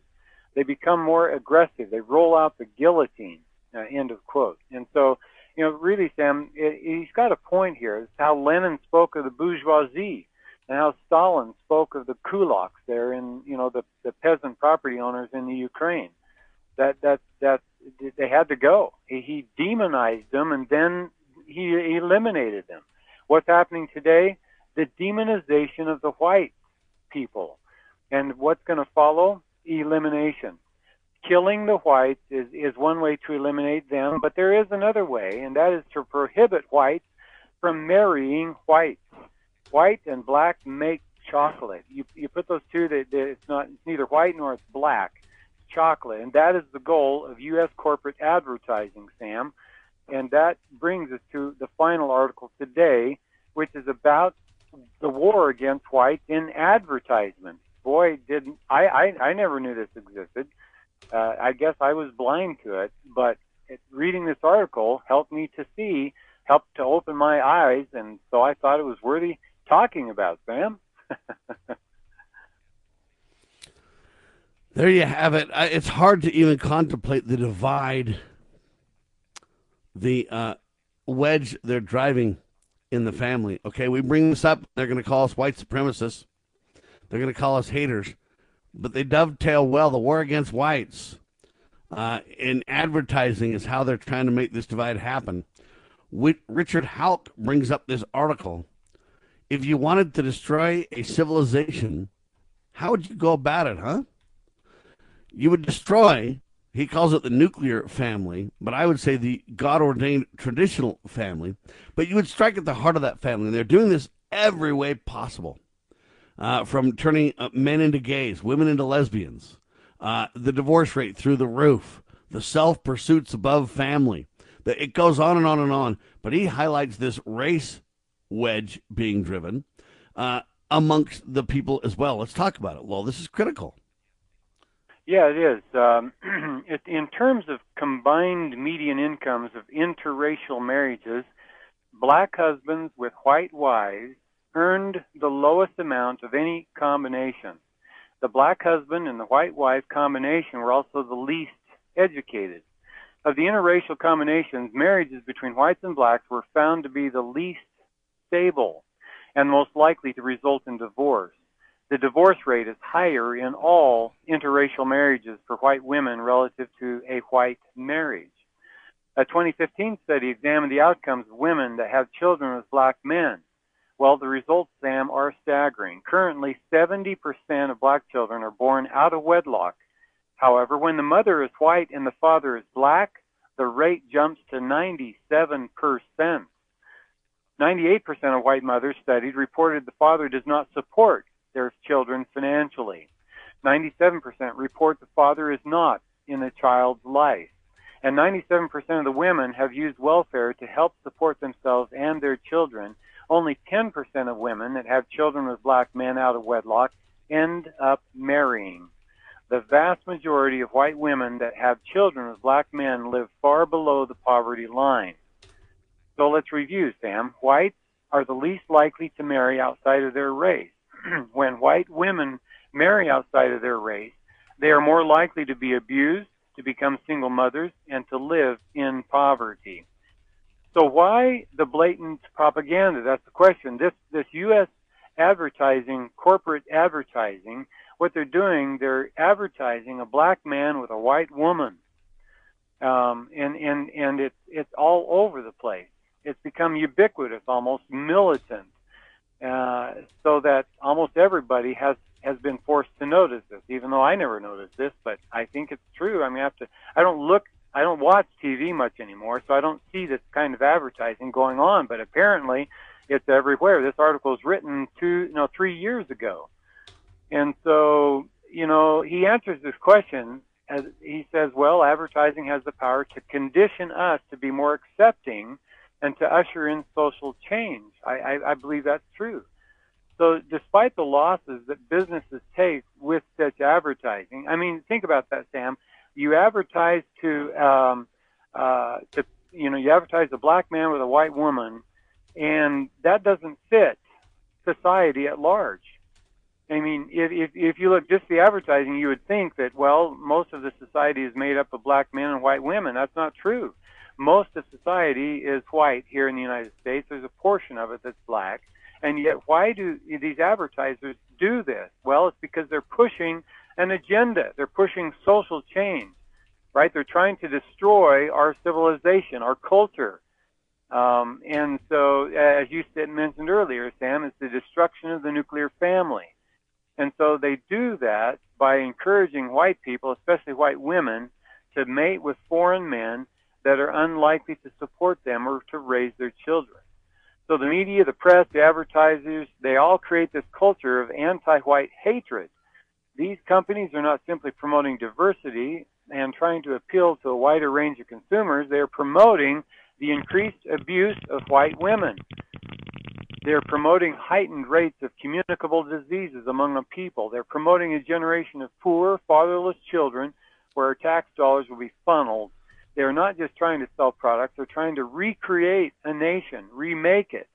They become more aggressive. They roll out the guillotine. Uh, end of quote. And so, you know, really, Sam, it, he's got a point here. It's how Lenin spoke of the bourgeoisie and how Stalin spoke of the kulaks there in, you know, the, the peasant property owners in the Ukraine. That, that, that, they had to go. He, he demonized them and then he eliminated them. What's happening today? The demonization of the white people. And what's going to follow? Elimination killing the whites is, is one way to eliminate them, but there is another way, and that is to prohibit whites from marrying whites. White and black make chocolate. You, you put those two, that it's not it's neither white nor it's black. It's chocolate, and that is the goal of U.S. corporate advertising, Sam. And that brings us to the final article today, which is about the war against whites in advertisement. Boy, didn't I, I, I never knew this existed uh, I guess I was blind to it, but it, reading this article helped me to see, helped to open my eyes, and so I thought it was worthy talking about, Sam. There you have it. I- It's hard to even contemplate the divide, the uh, wedge they're driving in the family. Okay, we bring this up. They're going to call us white supremacists. They're going to call us haters. But they dovetail well. The war against whites uh, in advertising is how they're trying to make this divide happen. Richard Houck brings up this article. If you wanted to destroy a civilization, how would you go about it, huh? you would destroy he calls it the nuclear family but i would say the god ordained traditional family but you would strike at the heart of that family and they're doing this every way possible uh, from turning uh, men into gays women into lesbians uh, the divorce rate through the roof, the self pursuits above family. It goes on and on and on. But he highlights this race wedge being driven uh, amongst the people as well. Let's talk about it. Well, this is critical. Yeah, it is. Um, it, in terms of combined median incomes of interracial marriages, black husbands with white wives earned the lowest amount of any combination. The black husband and the white wife combination were also the least educated. Of the interracial combinations, marriages between whites and blacks were found to be the least stable and most likely to result in divorce. The divorce rate is higher in all interracial marriages for white women relative to a white marriage. A 2015 study examined the outcomes of women that have children with black men. Well, the results, Sam, are staggering. Currently, 70% of black children are born out of wedlock. However, when the mother is white and the father is black, the rate jumps to 97%. 98% of white mothers studied reported the father does not support their children financially. 97% report the father is not in the child's life. And 97% of the women have used welfare to help support themselves and their children. Only 10% of women that have children with black men out of wedlock end up marrying. The vast majority of white women that have children with black men live far below the poverty line. So let's review, Sam. Whites are the least likely to marry outside of their race. when white women marry outside of their race, they are more likely to be abused, to become single mothers, and to live in poverty. So why the blatant propaganda? That's the question. This this U.S. advertising, corporate advertising, what they're doing, they're advertising a black man with a white woman, um, and and and it's it's all over the place. It's become ubiquitous, almost militant uh, so that almost everybody has has been forced to notice this. Even though I never noticed this, but I think it's true. I mean, I have to. I don't look. I don't watch TV much anymore, so I don't see this kind of advertising going on. But apparently, it's everywhere. This article is written two, no, three years ago, and so you know he answers this question as he says, well, advertising has the power to condition us to be more accepting and to usher in social change. I, I, I believe that's true. So, despite the losses that businesses take with such advertising, I mean, think about that, Sam. You advertise to, um, uh, to, you know, you advertise a black man with a white woman, and that doesn't fit society at large. I mean, if, if if you look just the advertising, you would think that well, most of the society is made up of black men and white women. That's not true most of society is white here in the United States. There's a portion of it that's black. And yet, why do these advertisers do this? Well, it's because they're pushing an agenda. They're pushing social change, right? They're trying to destroy our civilization, our culture. Um, and so, as you said, mentioned earlier, Sam, it's the destruction of the nuclear family. And so they do that by encouraging white people, especially white women, to mate with foreign men that are unlikely to support them or to raise their children. So the media, the press, the advertisers, they all create this culture of anti-white hatred. These companies are not simply promoting diversity and trying to appeal to a wider range of consumers. They are promoting the increased abuse of white women. They're promoting heightened rates of communicable diseases among the people. They're promoting a generation of poor, fatherless children where tax dollars will be funneled they're not just trying to sell products, they're trying to recreate a nation, remake it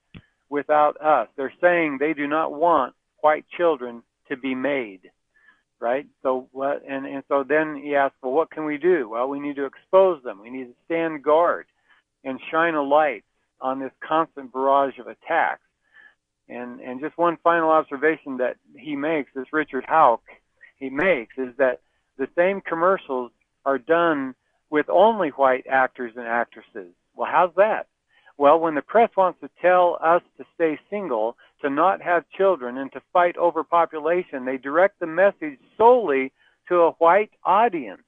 without us. They're saying they do not want white children to be made. Right? So what and, and so then he asks, Well what can we do? Well we need to expose them. We need to stand guard and shine a light on this constant barrage of attacks. And and just one final observation that he makes, this Richard Houck he makes, is that the same commercials are done with only white actors and actresses. Well, how's that? Well, when the press wants to tell us to stay single, to not have children, and to fight overpopulation, they direct the message solely to a white audience.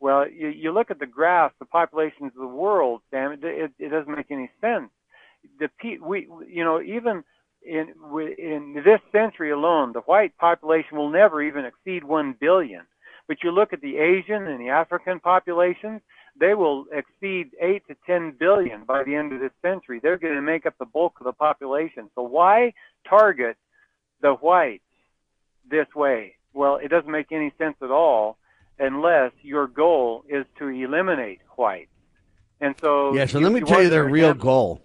Well, you, you look at the graph, the populations of the world, Sam, it, it, it doesn't make any sense. The we, you know, even in in this century alone, the white population will never even exceed one billion. But you look at the Asian and the African populations, they will exceed 8 to 10 billion by the end of this century. They're going to make up the bulk of the population. So why target the whites this way? Well, it doesn't make any sense at all unless your goal is to eliminate whites. And so Yeah, so let me tell you their real goal.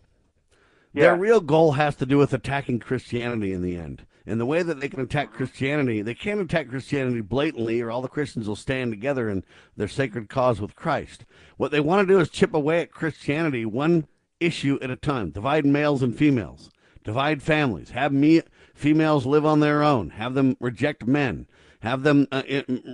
Yeah. Their real goal has to do with attacking Christianity in the end. And the way that they can attack Christianity, they can't attack Christianity blatantly, or all the Christians will stand together in their sacred cause with Christ. What they want to do is chip away at Christianity one issue at a time, divide males and females, divide families, have me females live on their own, have them reject men, have them uh,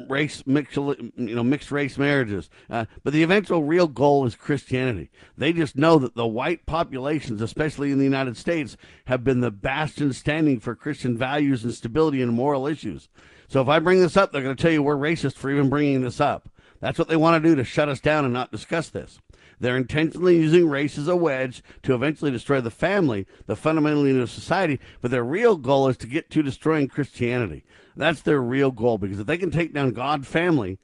race mix, you know, mixed race marriages. Uh, but the eventual real goal is Christianity. They just know that the white populations, especially in the United States, have been the bastion standing for Christian values and stability and moral issues. So if I bring this up, they're going to tell you we're racist for even bringing this up. That's what they want to do to shut us down and not discuss this. They're intentionally using race as a wedge to eventually destroy the family, the fundamental unit of society, but their real goal is to get to destroying Christianity. That's their real goal because if they can take down God family,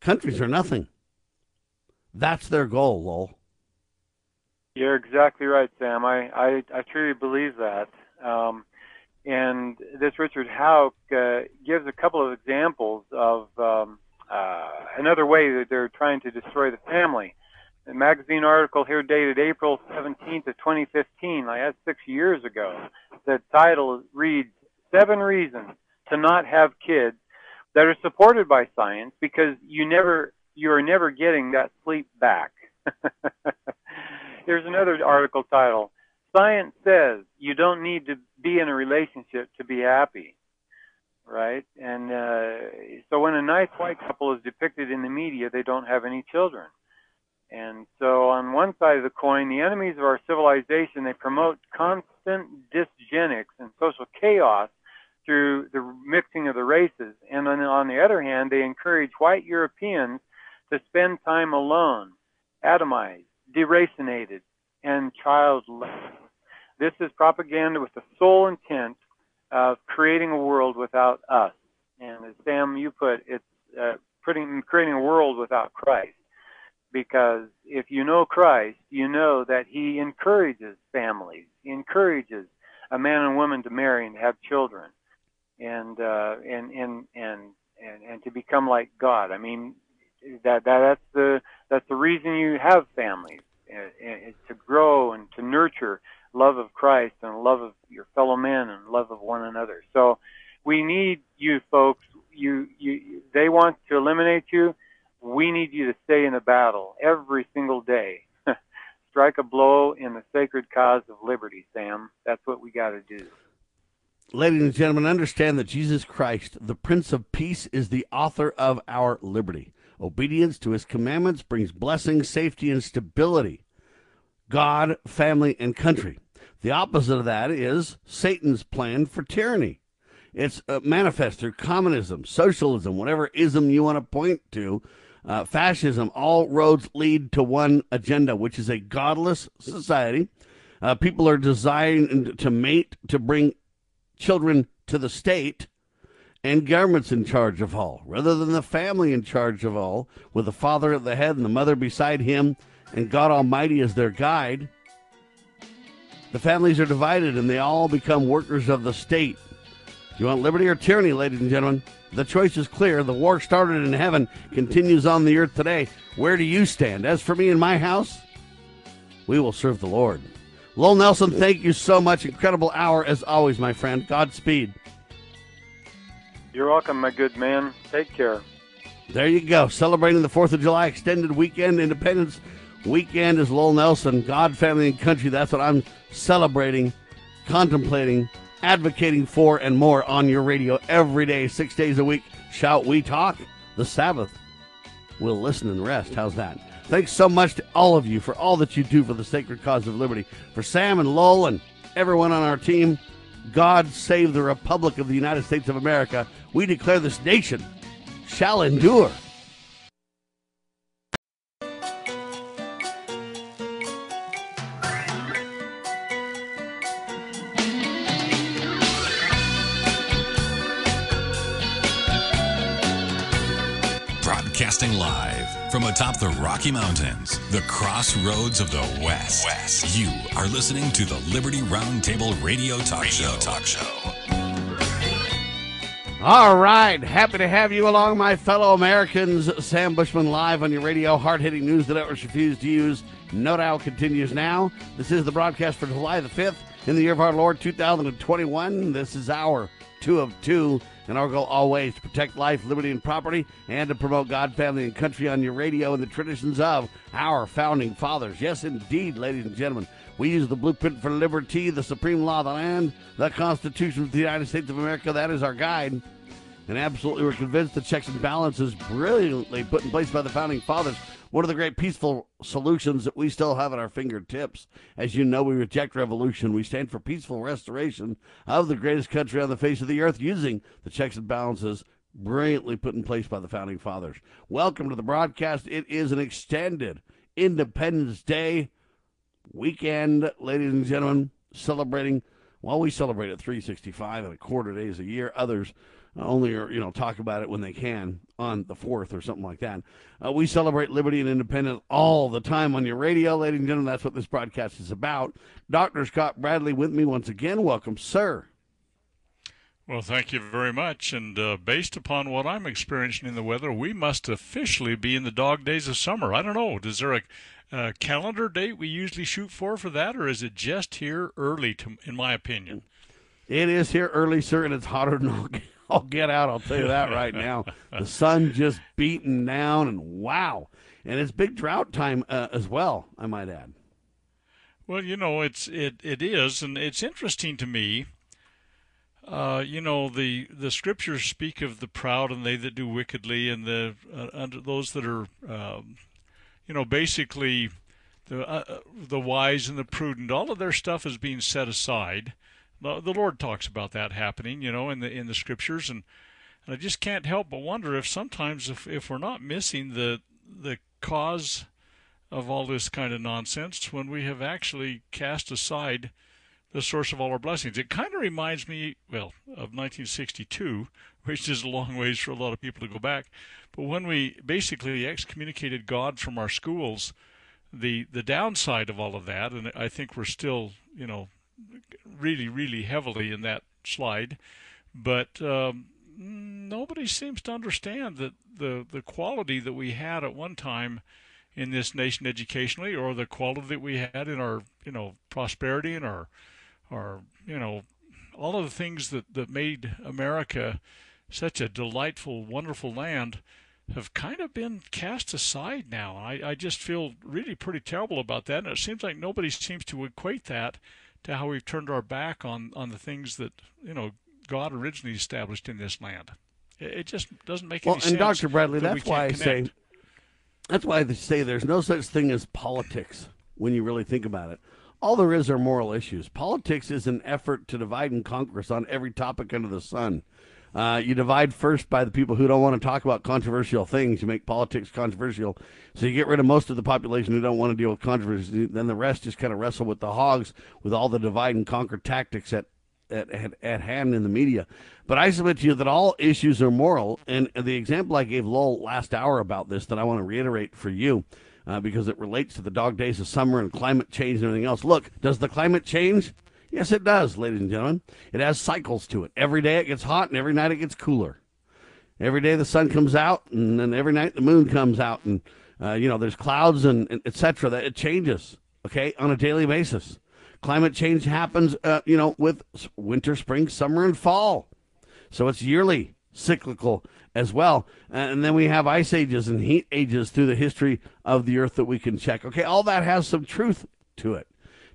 countries are nothing. That's their goal, Lowell. You're exactly right, Sam. I, I, I truly believe that. Um, and this Richard Houck uh, gives a couple of examples of um, uh, another way that they're trying to destroy the family. A magazine article here dated April 17th of 2015, like that's six years ago. The title reads, Seven Reasons to Not Have Kids That Are Supported by Science Because You Never, You Are Never Getting That Sleep Back. Here's another article title, Science Says You Don't Need to Be in a Relationship to Be Happy right? And uh, so when a nice white couple is depicted in the media, they don't have any children. And so on one side of the coin, the enemies of our civilization, they promote constant dysgenics and social chaos through the mixing of the races. And on, on the other hand, they encourage white Europeans to spend time alone, atomized, deracinated, and childless. This is propaganda with the sole intent of creating a world without us. And as Sam, you put, it's uh, putting, creating a world without Christ. Because if you know Christ, you know that He encourages families, He encourages a man and woman to marry and have children, and uh, and, and and and and to become like God. I mean, that, that that's the that's the reason you have families, is to grow and to nurture love of Christ and love of your fellow men and love of one another. So we need you folks. You, you, they want to eliminate you. We need you to stay in the battle every single day. Strike a blow in the sacred cause of liberty, Sam. That's what we got to do. Ladies and gentlemen, understand that Jesus Christ, the Prince of Peace, is the author of our liberty. Obedience to his commandments brings blessing, safety, and stability. God, family, and country. The opposite of that is Satan's plan for tyranny. It's uh, manifest through communism, socialism, whatever ism you want to point to, uh, fascism. All roads lead to one agenda, which is a godless society. Uh, people are designed to mate to bring children to the state, and government's in charge of all, rather than the family in charge of all, with the father at the head and the mother beside him, and God Almighty as their guide. The families are divided and they all become workers of the state. Do you want liberty or tyranny, ladies and gentlemen? The choice is clear. The war started in heaven, continues on the earth today. Where do you stand? As for me and my house, we will serve the Lord. Lowell Nelson, thank you so much. Incredible hour as always, my friend. Godspeed. You're welcome, my good man. Take care. There you go. Celebrating the 4th of July extended weekend, Independence weekend is Lowell Nelson, God, family, and country. That's what I'm celebrating, contemplating, advocating for, and more on your radio every day, six days a week. Shout, we talk. The Sabbath. We'll listen and rest. How's that? Thanks so much to all of you for all that you do for the sacred cause of liberty. For Sam and Lowell and everyone on our team, God save the Republic of the United States of America. We declare this nation shall endure. Broadcasting live from atop the Rocky Mountains, the crossroads of the West. West. You are listening to the Liberty Roundtable Radio Talk Radio Show. Talk Show. All right, happy to have you along, my fellow Americans. Sam Bushman live on your radio. Hard hitting news that networks refuse to use. No doubt continues now. This is the broadcast for July the 5th in the year of our Lord 2021. This is our two of two, and our goal always to protect life, liberty, and property, and to promote God, family, and country on your radio and the traditions of our founding fathers. Yes, indeed, ladies and gentlemen. We use the blueprint for liberty, the supreme law of the land, the Constitution of the United States of America. That is our guide. And absolutely, we're convinced the checks and balances brilliantly put in place by the founding fathers. One of the great peaceful solutions that we still have at our fingertips. As you know, we reject revolution. We stand for peaceful restoration of the greatest country on the face of the earth using the checks and balances brilliantly put in place by the founding fathers. Welcome to the broadcast. It is an extended Independence Day weekend, ladies and gentlemen, celebrating. Well, we celebrate at 365 and a quarter days a year. Others only you know talk about it when they can on the fourth or something like that. Uh, we celebrate liberty and independence all the time on your radio, ladies and gentlemen. That's what this broadcast is about. Dr. Scott Bradley with me once again. Welcome, sir. Well, thank you very much. And uh, based upon what I'm experiencing in the weather, we must officially be in the dog days of summer. I don't know. Is there a, a calendar date we usually shoot for for that, or is it just here early? To, in my opinion, it is here early, sir, and it's hotter than all all get out. I'll tell you that right now. The sun just beating down, and wow, and it's big drought time uh, as well. I might add. Well, you know, it's it it is, and it's interesting to me. Uh, you know, the the scriptures speak of the proud and they that do wickedly, and the uh, under those that are, um, you know, basically the uh, the wise and the prudent. All of their stuff is being set aside the Lord talks about that happening, you know, in the in the scriptures, and, and I just can't help but wonder if sometimes if if we're not missing the the cause of all this kind of nonsense when we have actually cast aside the source of all our blessings. It kind of reminds me, well, of 1962, which is a long ways for a lot of people to go back. But when we basically excommunicated God from our schools, the the downside of all of that, and I think we're still, you know, really, really heavily in that slide. But um, nobody seems to understand that the, the quality that we had at one time in this nation educationally, or the quality that we had in our, you know, prosperity and our, our, you know, all of the things that, that made America such a delightful, wonderful land have kind of been cast aside now. I, I just feel really pretty terrible about that. And it seems like nobody seems to equate that to how we've turned our back on on the things that you know God originally established in this land. It, it just doesn't make well, any sense. Well, and Dr. Bradley, that that's why I connect. say that's why I say there's no such thing as politics when you really think about it. All there is are moral issues. Politics is an effort to divide and conquer us on every topic under the sun. Uh, you divide first by the people who don't want to talk about controversial things. You make politics controversial. So you get rid of most of the population who don't want to deal with controversy. Then the rest just kind of wrestle with the hogs with all the divide and conquer tactics at, at, at, at hand in the media. But I submit to you that all issues are moral. And the example I gave Lowell last hour about this that I want to reiterate for you. Uh, because it relates to the dog days of summer and climate change and everything else. Look, does the climate change? Yes, it does, ladies and gentlemen. It has cycles to it. Every day it gets hot and every night it gets cooler. Every day the sun comes out and then every night the moon comes out and uh, you know there's clouds and, and etc. That it changes. Okay, on a daily basis. Climate change happens, uh, you know, with winter, spring, summer, and fall. So it's yearly, cyclical as well. And then we have ice ages and heat ages through the history of the earth that we can check. Okay, all that has some truth to it.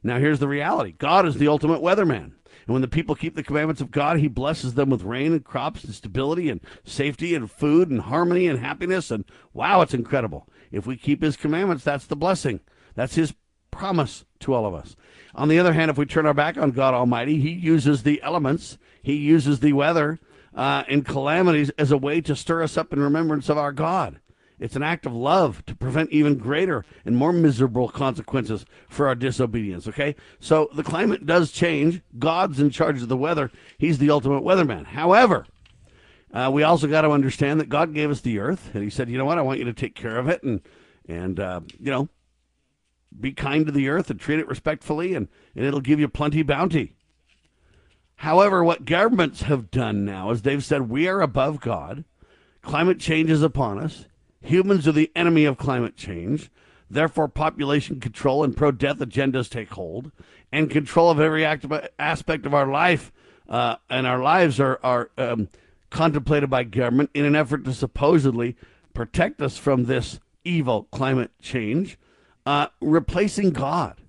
Now, here's the reality God is the ultimate weatherman. And when the people keep the commandments of God, He blesses them with rain and crops and stability and safety and food and harmony and happiness. And wow, it's incredible. If we keep His commandments, that's the blessing. That's His promise to all of us. On the other hand, if we turn our back on God Almighty, He uses the elements, He uses the weather uh, and calamities as a way to stir us up in remembrance of our God. It's an act of love to prevent even greater and more miserable consequences for our disobedience, okay? So the climate does change. God's in charge of the weather. He's the ultimate weatherman. However, Uh, we also got to understand that God gave us the earth, and He said, "You know what? I want you to take care of it, and and uh, you know, be kind to the earth and treat it respectfully, and, and it'll give you plenty bounty." However, what governments have done now is they've said we are above God. Climate change is upon us. Humans are the enemy of climate change. Therefore, population control and pro death agendas take hold, and control of every aspect of our life uh, and our lives are, are um, contemplated by government in an effort to supposedly protect us from this evil climate change, uh, replacing God.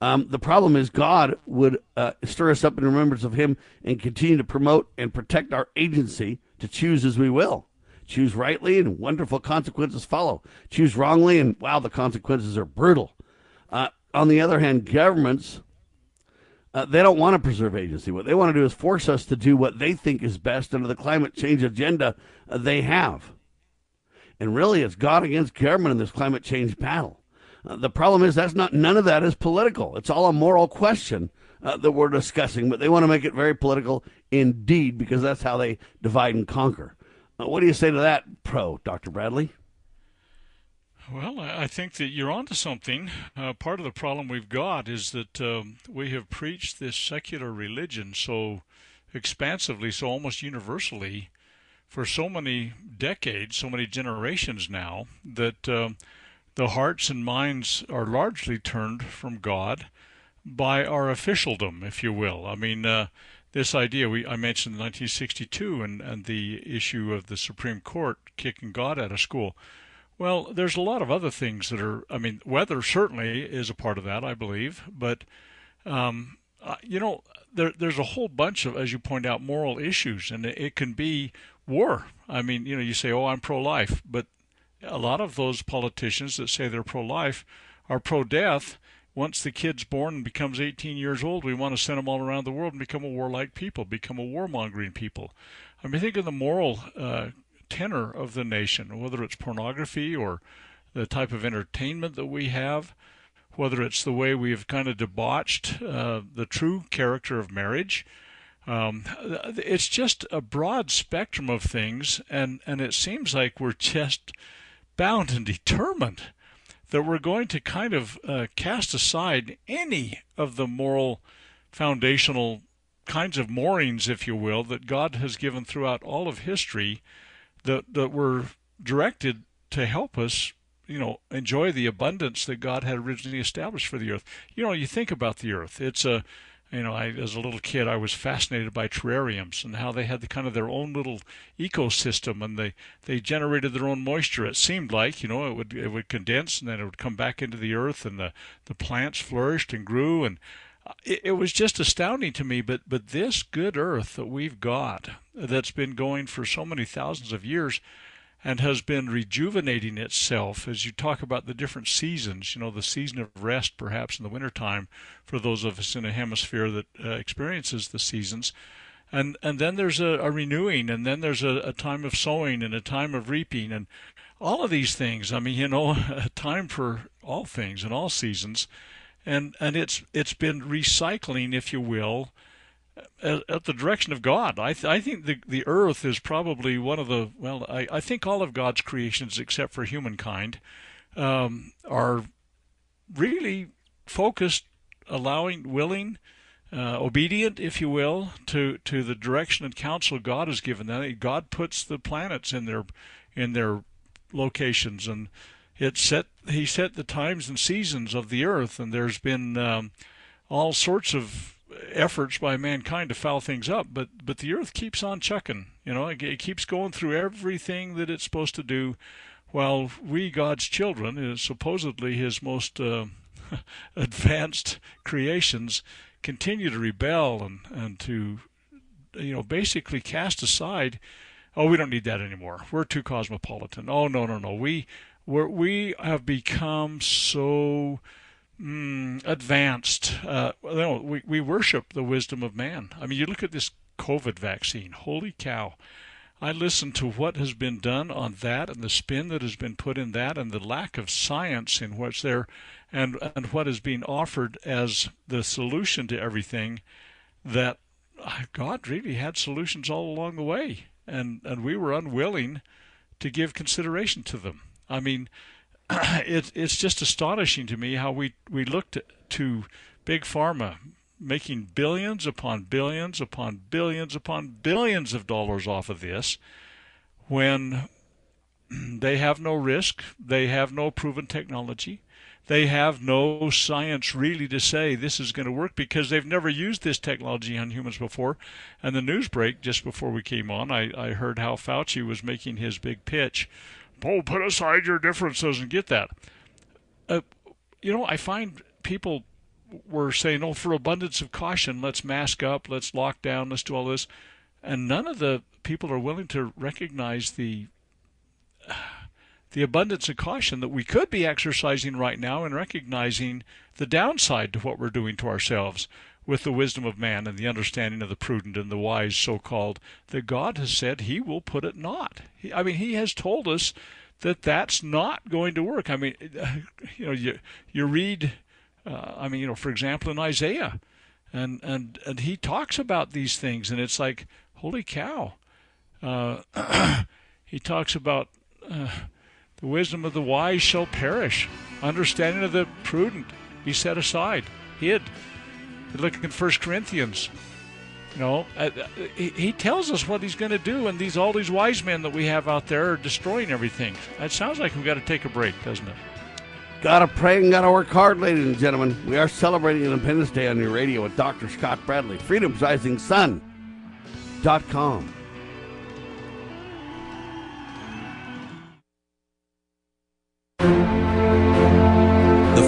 Um, the problem is God would uh, stir us up in remembrance of Him and continue to promote and protect our agency to choose as we will. Choose rightly, and wonderful consequences follow. Choose wrongly, and wow, the consequences are brutal. Uh, on the other hand, governments uh, they don't want to preserve agency. What they want to do is force us to do what they think is best under the climate change agenda uh, they have. And really, it's God against government in this climate change battle. Uh, the problem is that's not none of that is political. It's all a moral question uh, that we're discussing, but they want to make it very political indeed because that's how they divide and conquer. What do you say to that, pro Dr. Bradley? Well, I think that you're onto something. Uh, part of the problem we've got is that um, we have preached this secular religion so expansively, so almost universally, for so many decades, so many generations now, that um, the hearts and minds are largely turned from God by our officialdom, if you will. I mean, uh, this idea we I mentioned 1962 and, and the issue of the Supreme Court kicking God out of school. Well, there's a lot of other things that are. I mean, weather certainly is a part of that, I believe. But um, uh, you know, there, there's a whole bunch of, as you point out, moral issues, and it, it can be war. I mean, you know, you say, "Oh, I'm pro-life," but a lot of those politicians that say they're pro-life are pro-death. Once the kid's born and becomes 18 years old, we want to send them all around the world and become a warlike people, become a warmongering people. I mean, think of the moral uh, tenor of the nation, whether it's pornography or the type of entertainment that we have, whether it's the way we've kind of debauched uh, the true character of marriage. Um, it's just a broad spectrum of things, and, and it seems like we're just bound and determined that we're going to kind of uh, cast aside any of the moral foundational kinds of moorings, if you will, that God has given throughout all of history that that were directed to help us you know enjoy the abundance that God had originally established for the earth. You know, you think about the earth. It's a you know, I, as a little kid, I was fascinated by terrariums and how they had the kind of their own little ecosystem, and they they generated their own moisture. It seemed like, you know, it would it would condense and then it would come back into the earth, and the the plants flourished and grew, and uh, it, it was just astounding to me. But but this good earth that we've got, that's been going for so many thousands of years, and has been rejuvenating itself as you talk about the different seasons you know the season of rest perhaps in the wintertime for those of us in a hemisphere that uh, experiences the seasons. And and then there's a, a renewing and then there's a, a, time of sowing and a time of reaping and all of these things i mean you know a time for all things and all seasons. And and it's it's been recycling, if you will, at, the direction of God. I th- I think the the earth is probably one of the well, I, I think all of God's creations except for humankind um, are really focused, allowing, willing. Uh, obedient, if you will, to, to the direction and counsel God has given them. God puts the planets in their in their locations, and it set he set the times and seasons of the earth, and there's been um, all sorts of efforts by mankind to foul things up, but but the earth keeps on chucking. You know, it, it keeps going through everything that it's supposed to do, while we, God's children, is supposedly His most uh, advanced creations, continue to rebel and and to you know basically cast aside. Oh, we don't need that anymore. We're too cosmopolitan. Oh no no no. We where we have become so mm, advanced. Uh, know, we, we worship the wisdom of man. I mean, you look at this COVID vaccine. Holy cow. I listen to what has been done on that and the spin that has been put in that and the lack of science in what's there and, and what is being offered as the solution to everything that God really had solutions all along the way, and and we were unwilling to give consideration to them. I mean, it, it's just astonishing to me how we we looked to big pharma making billions upon billions upon billions upon billions of dollars off of this when they have no risk, they have no proven technology, they have no science really to say this is going to work because they've never used this technology on humans before. And the news break just before we came on, I, I heard how Fauci was making his big pitch. Oh, put aside your differences and get that. Uh, you know, I find people were saying, oh, for abundance of caution, let's mask up, let's lock down, let's do all this. And none of the people are willing to recognize the the abundance of caution that we could be exercising right now and recognizing the downside to what we're doing to ourselves with the wisdom of man and the understanding of the prudent and the wise, so called, that God has said He will put it not. He, I mean, He has told us that that's not going to work. I mean, you know, you you read, uh, I mean, you know, for example, in Isaiah, and and and he talks about these things, and it's like, holy cow. Uh, he talks about. Uh, the wisdom of the wise shall perish. Understanding of the prudent be set aside, hid. You look in First Corinthians. You know, uh, uh, he, he tells us what he's going to do, and these all these wise men that we have out there are destroying everything. It sounds like we've got to take a break, doesn't it? Gotta pray and gotta work hard, ladies and gentlemen. We are celebrating Independence Day on your radio with Dr. Scott Bradley. FreedomsRisingSun.com.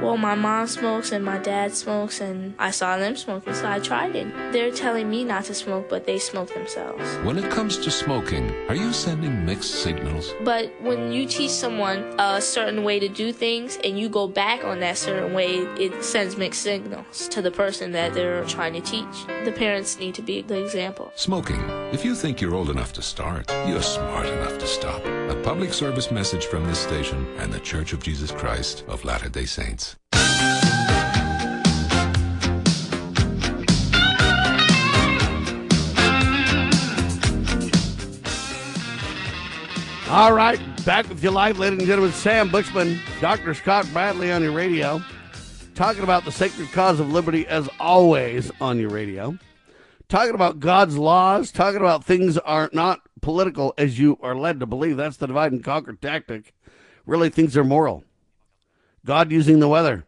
Well, my mom smokes and my dad smokes, and I saw them smoking, so I tried it. They're telling me not to smoke, but they smoke themselves. When it comes to smoking, are you sending mixed signals? But when you teach someone a certain way to do things and you go back on that certain way, it sends mixed signals to the person that they're trying to teach. The parents need to be the example. Smoking. If you think you're old enough to start, you're smart enough to stop. A public service message from this station and the Church of Jesus Christ of Latter day Saints. All right, back with you live, ladies and gentlemen. Sam Bushman, Dr. Scott Bradley on your radio, talking about the sacred cause of liberty as always on your radio, talking about God's laws, talking about things are not political as you are led to believe. That's the divide and conquer tactic. Really, things are moral. God using the weather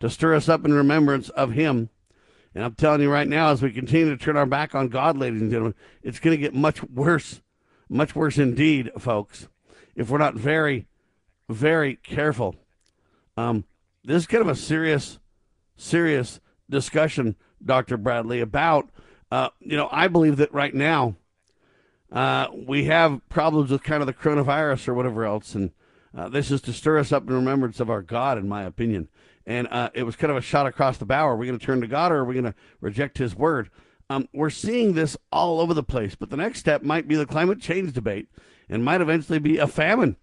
to stir us up in remembrance of Him. And I'm telling you right now, as we continue to turn our back on God, ladies and gentlemen, it's going to get much worse much worse indeed, folks, if we're not very, very careful. Um, this is kind of a serious, serious discussion, Dr. Bradley, about, uh, you know, I believe that right now uh, we have problems with kind of the coronavirus or whatever else. And uh, this is to stir us up in remembrance of our God, in my opinion. And uh, it was kind of a shot across the bow. Are we going to turn to God or are we going to reject his word? Um, we're seeing this all over the place, but the next step might be the climate change debate and might eventually be a famine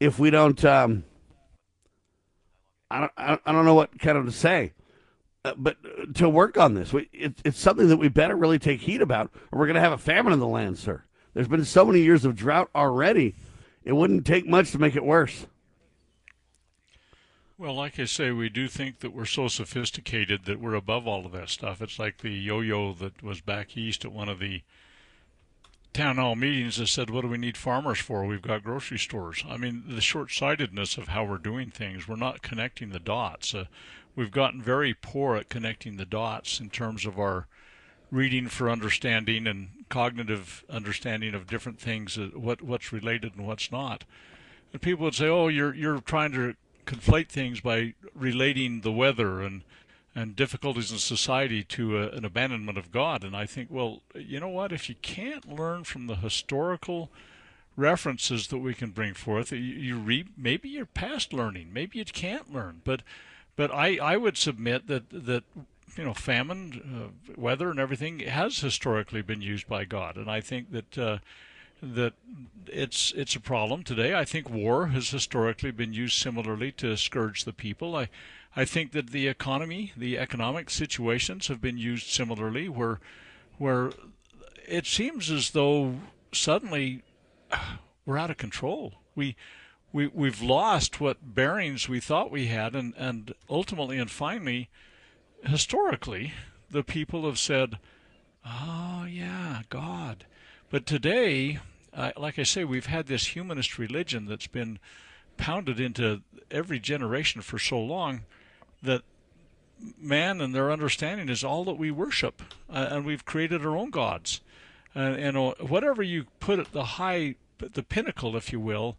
if we don't. Um, I don't. I don't know what kind of to say, uh, but to work on this, we, it, it's something that we better really take heed about, or we're going to have a famine in the land, sir. There's been so many years of drought already; it wouldn't take much to make it worse. Well, like I say, we do think that we're so sophisticated that we're above all of that stuff. It's like the yo-yo that was back east at one of the town hall meetings that said, "What do we need farmers for? We've got grocery stores." I mean, the short-sightedness of how we're doing things. We're not connecting the dots. Uh, we've gotten very poor at connecting the dots in terms of our reading for understanding and cognitive understanding of different things. Uh, what what's related and what's not. And people would say, "Oh, you're you're trying to conflate things by relating the weather and and difficulties in society to a, an abandonment of God. And I think, well, you know what? If you can't learn from the historical references that we can bring forth, you, you read maybe you're past learning, maybe you can't learn. But but I, I would submit that that you know famine, uh, weather, and everything has historically been used by God, and I think that. Uh, that it's it's a problem today. I think war has historically been used similarly to scourge the people. I I think that the economy, the economic situations have been used similarly where where it seems as though suddenly we're out of control. We we we've lost what bearings we thought we had and and ultimately and finally historically the people have said, "Oh yeah, God." But today, uh, like I say, we've had this humanist religion that's been pounded into every generation for so long that man and their understanding is all that we worship, uh, and we've created our own gods. And uh, whatever you put at the high, the pinnacle, if you will,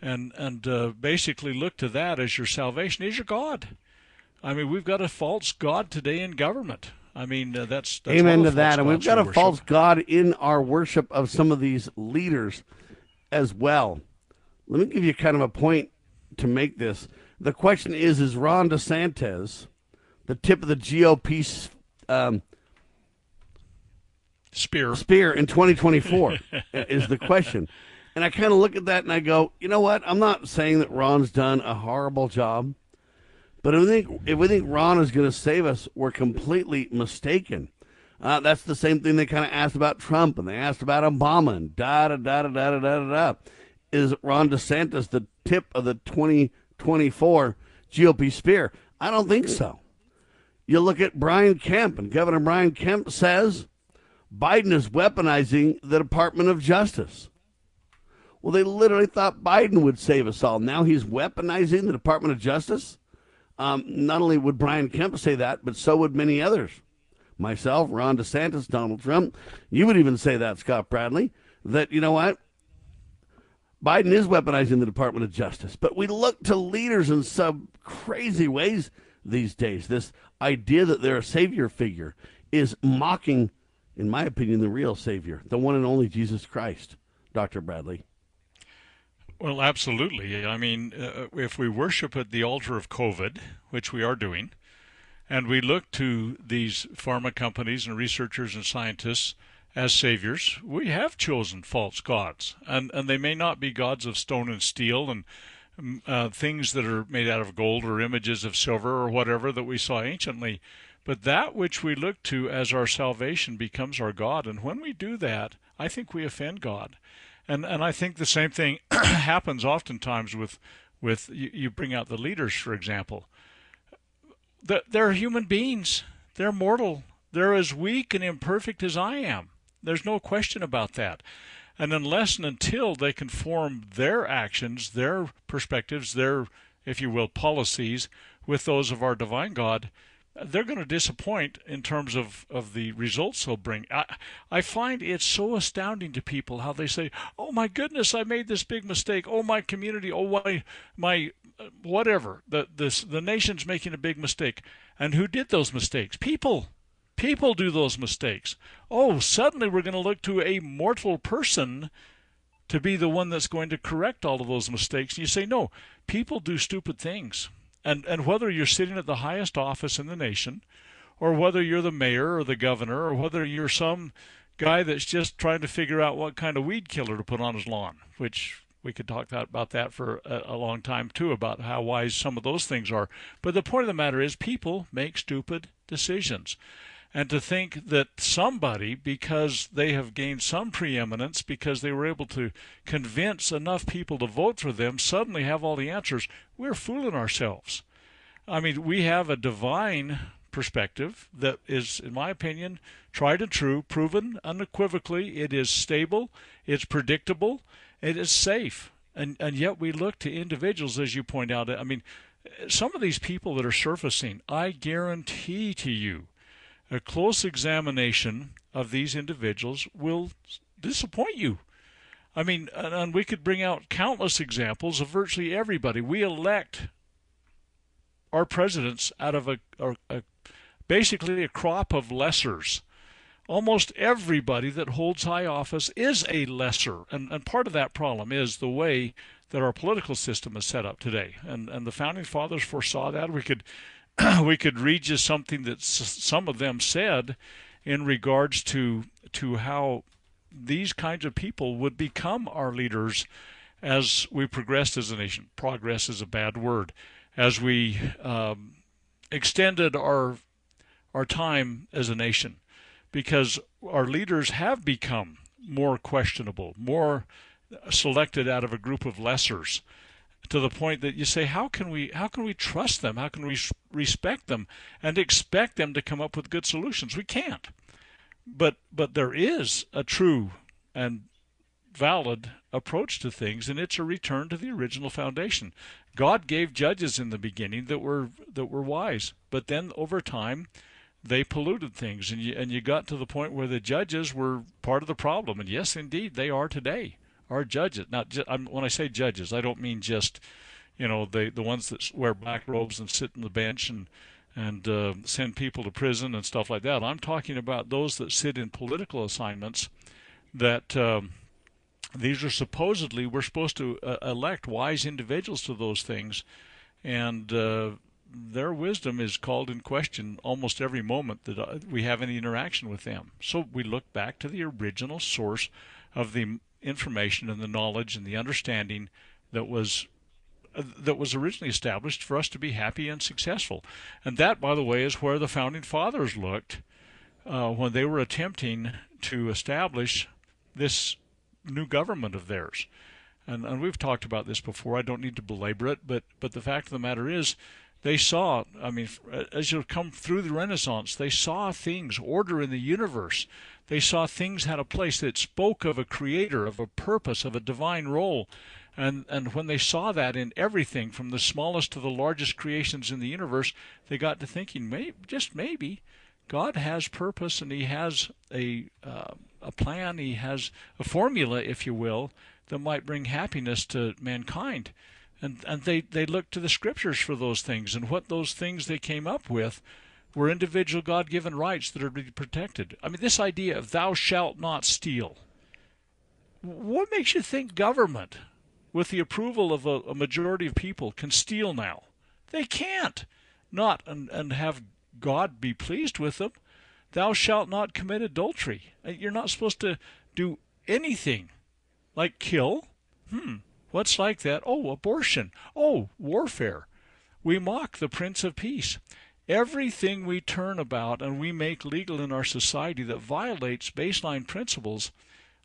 and and uh, basically look to that as your salvation is your God. I mean, we've got a false god today in government. I mean, uh, that's, that's amen to that, and we've got a worship. false god in our worship of some of these leaders as well. Let me give you kind of a point to make this. The question is: Is Ron DeSantis the tip of the GOP um, spear spear in 2024? is the question. And I kind of look at that and I go, you know what? I'm not saying that Ron's done a horrible job. But if we think if we think Ron is going to save us, we're completely mistaken. Uh, that's the same thing they kind of asked about Trump and they asked about Obama and da da da da da da da da. Is Ron DeSantis the tip of the 2024 GOP spear? I don't think so. You look at Brian Kemp, and Governor Brian Kemp says Biden is weaponizing the Department of Justice. Well, they literally thought Biden would save us all. Now he's weaponizing the Department of Justice. Um, not only would Brian Kemp say that, but so would many others. Myself, Ron DeSantis, Donald Trump. You would even say that, Scott Bradley, that, you know what? Biden is weaponizing the Department of Justice. But we look to leaders in some crazy ways these days. This idea that they're a savior figure is mocking, in my opinion, the real savior, the one and only Jesus Christ, Dr. Bradley. Well, absolutely. I mean, uh, if we worship at the altar of COVID, which we are doing, and we look to these pharma companies and researchers and scientists as saviors, we have chosen false gods, and and they may not be gods of stone and steel and mm, uh, things that are made out of gold or images of silver or whatever that we saw anciently, but that which we look to as our salvation becomes our God, and when we do that, I think we offend God. And and I think the same thing happens oftentimes with with you, you bring out the leaders, for example. The, they're human beings. They're mortal. They're as weak and imperfect as I am. There's no question about that. And unless and until they conform their actions, their perspectives, their, if you will, policies with those of our divine God, they're going to disappoint in terms of, of the results they'll bring. I, I find it so astounding to people how they say, "Oh my goodness, I made this big mistake. Oh my community. Oh my my uh, whatever. The this the nation's making a big mistake." And who did those mistakes? People. People do those mistakes. Oh, suddenly we're going to look to a mortal person to be the one that's going to correct all of those mistakes. And you say, no, people do stupid things. And, and whether you're sitting at the highest office in the nation or whether you're the mayor or the governor, or whether you're some guy that's just trying to figure out what kind of weed killer to put on his lawn, which we could talk about that for a, long time too about how wise some of those things are. But the point of the matter is, people make stupid decisions. And to think that somebody, because they have gained some preeminence, because they were able to convince enough people to vote for them, suddenly have all the answers, we're fooling ourselves. I mean, we have a divine perspective that is, in my opinion, tried and true, proven unequivocally. It is stable, it's predictable, it is safe. And, and yet we look to individuals, as you point out. I mean, some of these people that are surfacing, I guarantee to you, a close examination of these individuals will disappoint you. I mean, and we could bring out countless examples of virtually everybody. We elect our presidents out of a, a, a basically a crop of lessers. Almost everybody that holds high office is a lesser, and, and part of that problem is the way that our political system is set up today. And and the founding fathers foresaw that. We could we could read just something that some of them said in regards to to how these kinds of people would become our leaders as we progressed as a nation. Progress is a bad word. As we um, extended our our time as a nation because our leaders have become more questionable, more selected out of a group of lessers to the point that you say how can we how can we trust them how can we respect them and expect them to come up with good solutions we can't but but there is a true and valid approach to things and it's a return to the original foundation god gave judges in the beginning that were that were wise but then over time they polluted things, and you and you got to the point where the judges were part of the problem. And yes, indeed, they are today. Our judges. Now, when I say judges, I don't mean just you know the the ones that wear black robes and sit on the bench and and uh, send people to prison and stuff like that. I'm talking about those that sit in political assignments. That um, these are supposedly we're supposed to uh, elect wise individuals to those things, and uh, their wisdom is called in question almost every moment that uh, we have any interaction with them. So we look back to the original source of the information and the knowledge and the understanding that was uh, that was originally established for us to be happy and successful. And that, by the way, is where the founding fathers looked uh, when they were attempting to establish this new government of theirs. And, and we've talked about this before. I don't need to belabor it, but but the fact of the matter is they saw, I mean, as you come through the Renaissance, they saw things, order in the universe. They saw things had a place that spoke of a creator, of a purpose, of a divine role. And, and when they saw that in everything, from the smallest to the largest creations in the universe, they got to thinking, maybe, just maybe, God has purpose and He has a, uh, a plan, He has a formula, if you will, that might bring happiness to mankind and and they they looked to the scriptures for those things. And what those things they came up with were individual god-given rights that are to be protected. I mean this idea of thou shalt not steal. What makes you think government with the approval of a, a majority of people can steal now? They can't. Not and, and have god be pleased with them. Thou shalt not commit adultery. You're not supposed to do anything like kill. Hmm What's like that? Oh, abortion. Oh, warfare. We mock the Prince of Peace. Everything we turn about and we make legal in our society that violates baseline principles,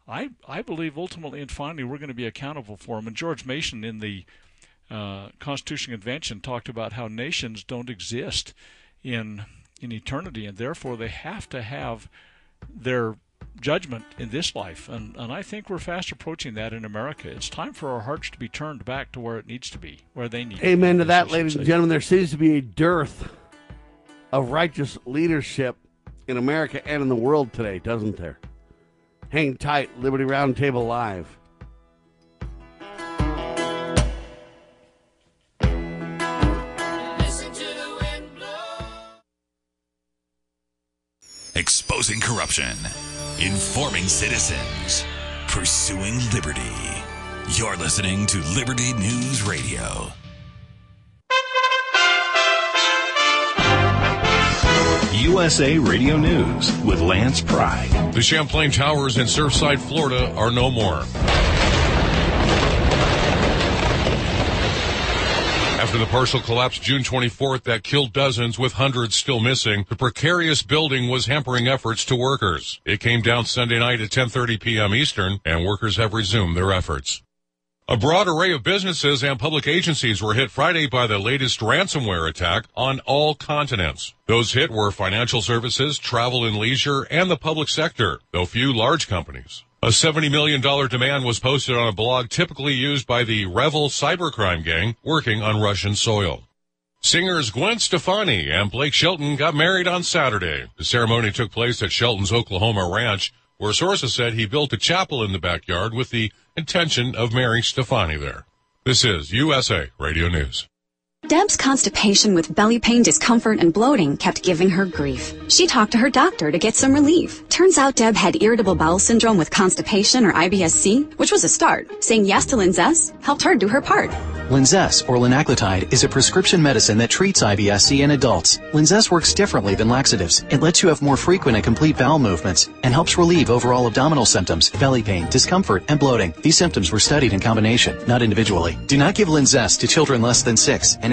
I, I believe ultimately and finally we're going to be accountable for them. And George Mason in the uh, Constitution Convention talked about how nations don't exist in in eternity, and therefore they have to have their judgment in this life. And, and I think we're fast approaching that in America. It's time for our hearts to be turned back to where it needs to be, where they need Amen to, to that, ladies and gentlemen. There seems to be a dearth of righteous leadership in America and in the world today, doesn't there? Hang tight, Liberty Roundtable Live. Exposing corruption informing citizens, pursuing liberty. You're listening to Liberty News Radio. USA Radio News with Lance Pride. The Champlain Towers in Surfside, Florida are no more. After the partial collapse June 24th that killed dozens with hundreds still missing, the precarious building was hampering efforts to workers. It came down Sunday night at 10:30 p.m. Eastern and workers have resumed their efforts. A broad array of businesses and public agencies were hit Friday by the latest ransomware attack on all continents. Those hit were financial services, travel and leisure, and the public sector, though few large companies. A $70 million demand was posted on a blog typically used by the REvil cybercrime gang working on Russian soil. Singers Gwen Stefani and Blake Shelton got married on Saturday. The ceremony took place at Shelton's Oklahoma ranch, where sources said he built a chapel in the backyard with the intention of marrying Stefani there. This is USA Radio News. Deb's constipation with belly pain, discomfort, and bloating kept giving her grief. She talked to her doctor to get some relief. Turns out Deb had irritable bowel syndrome with constipation or IBS-C, which was a start. Saying yes to Linzess helped her do her part. Linzess, or linaclotide, is a prescription medicine that treats IBS-C in adults. Linzess works differently than laxatives. It lets you have more frequent and complete bowel movements and helps relieve overall abdominal symptoms, belly pain, discomfort, and bloating. These symptoms were studied in combination, not individually. Do not give Linzess to children less than 6, and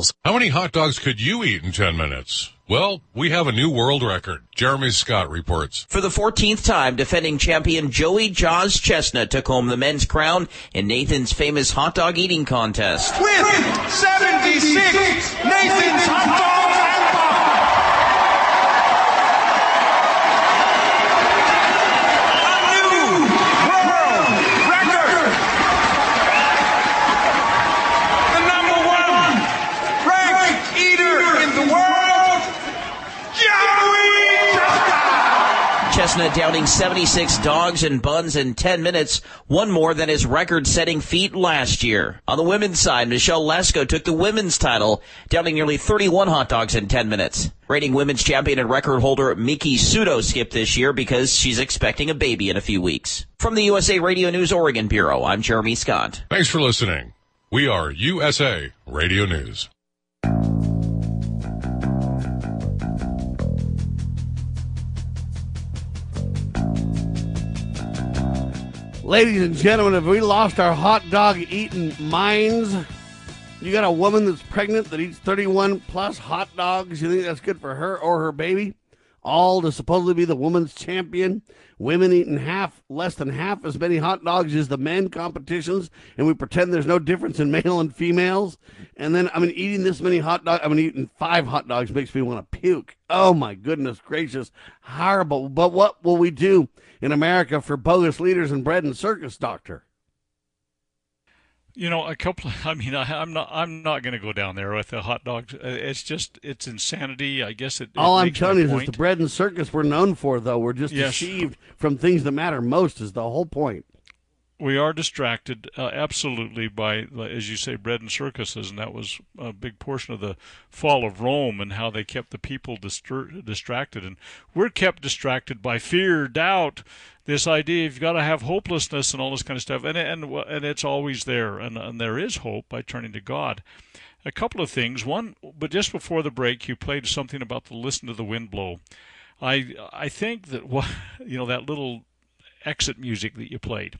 How many hot dogs could you eat in 10 minutes? Well, we have a new world record. Jeremy Scott reports. For the 14th time, defending champion Joey Jaws Chestnut took home the men's crown in Nathan's famous hot dog eating contest. With 76 Nathan's hot dogs and The number one ranked eater in the world, Joey Chestnut downing 76 dogs and buns in 10 minutes, one more than his record-setting feat last year. On the women's side, Michelle Lesco took the women's title, downing nearly 31 hot dogs in 10 minutes. Reigning women's champion and record holder Miki Sudo skipped this year because she's expecting a baby in a few weeks. From the USA Radio News Oregon Bureau, I'm Jeremy Scott. Thanks for listening. We are USA Radio News. Ladies and gentlemen, have we lost our hot dog eating minds? You got a woman that's pregnant that eats 31 plus hot dogs. You think that's good for her or her baby? All to supposedly be the woman's champion. Women eating half, less than half as many hot dogs as the men competitions, and we pretend there's no difference in male and females. And then, I mean, eating this many hot dogs, I mean, eating five hot dogs makes me want to puke. Oh my goodness gracious, horrible. But what will we do in America for bogus leaders and bread and circus, doctor? You know, a couple. I mean, I, I'm not. I'm not going to go down there with the hot dogs. It's just, it's insanity. I guess it. it All I'm telling you is point. it's the bread and circus we're known for, though. We're just Yes. deceived from things that matter most, is the whole point. We are distracted uh, absolutely by, as you say, bread and circuses, and that was a big portion of the fall of Rome and how they kept the people distra- distracted. And we're kept distracted by fear, doubt, this idea you've got to have hopelessness and all this kind of stuff, and and and it's always there, and and there is hope by turning to God. A couple of things. One, but just before the break, you played something about the listen to the wind blow. I I think that you know that little exit music that you played.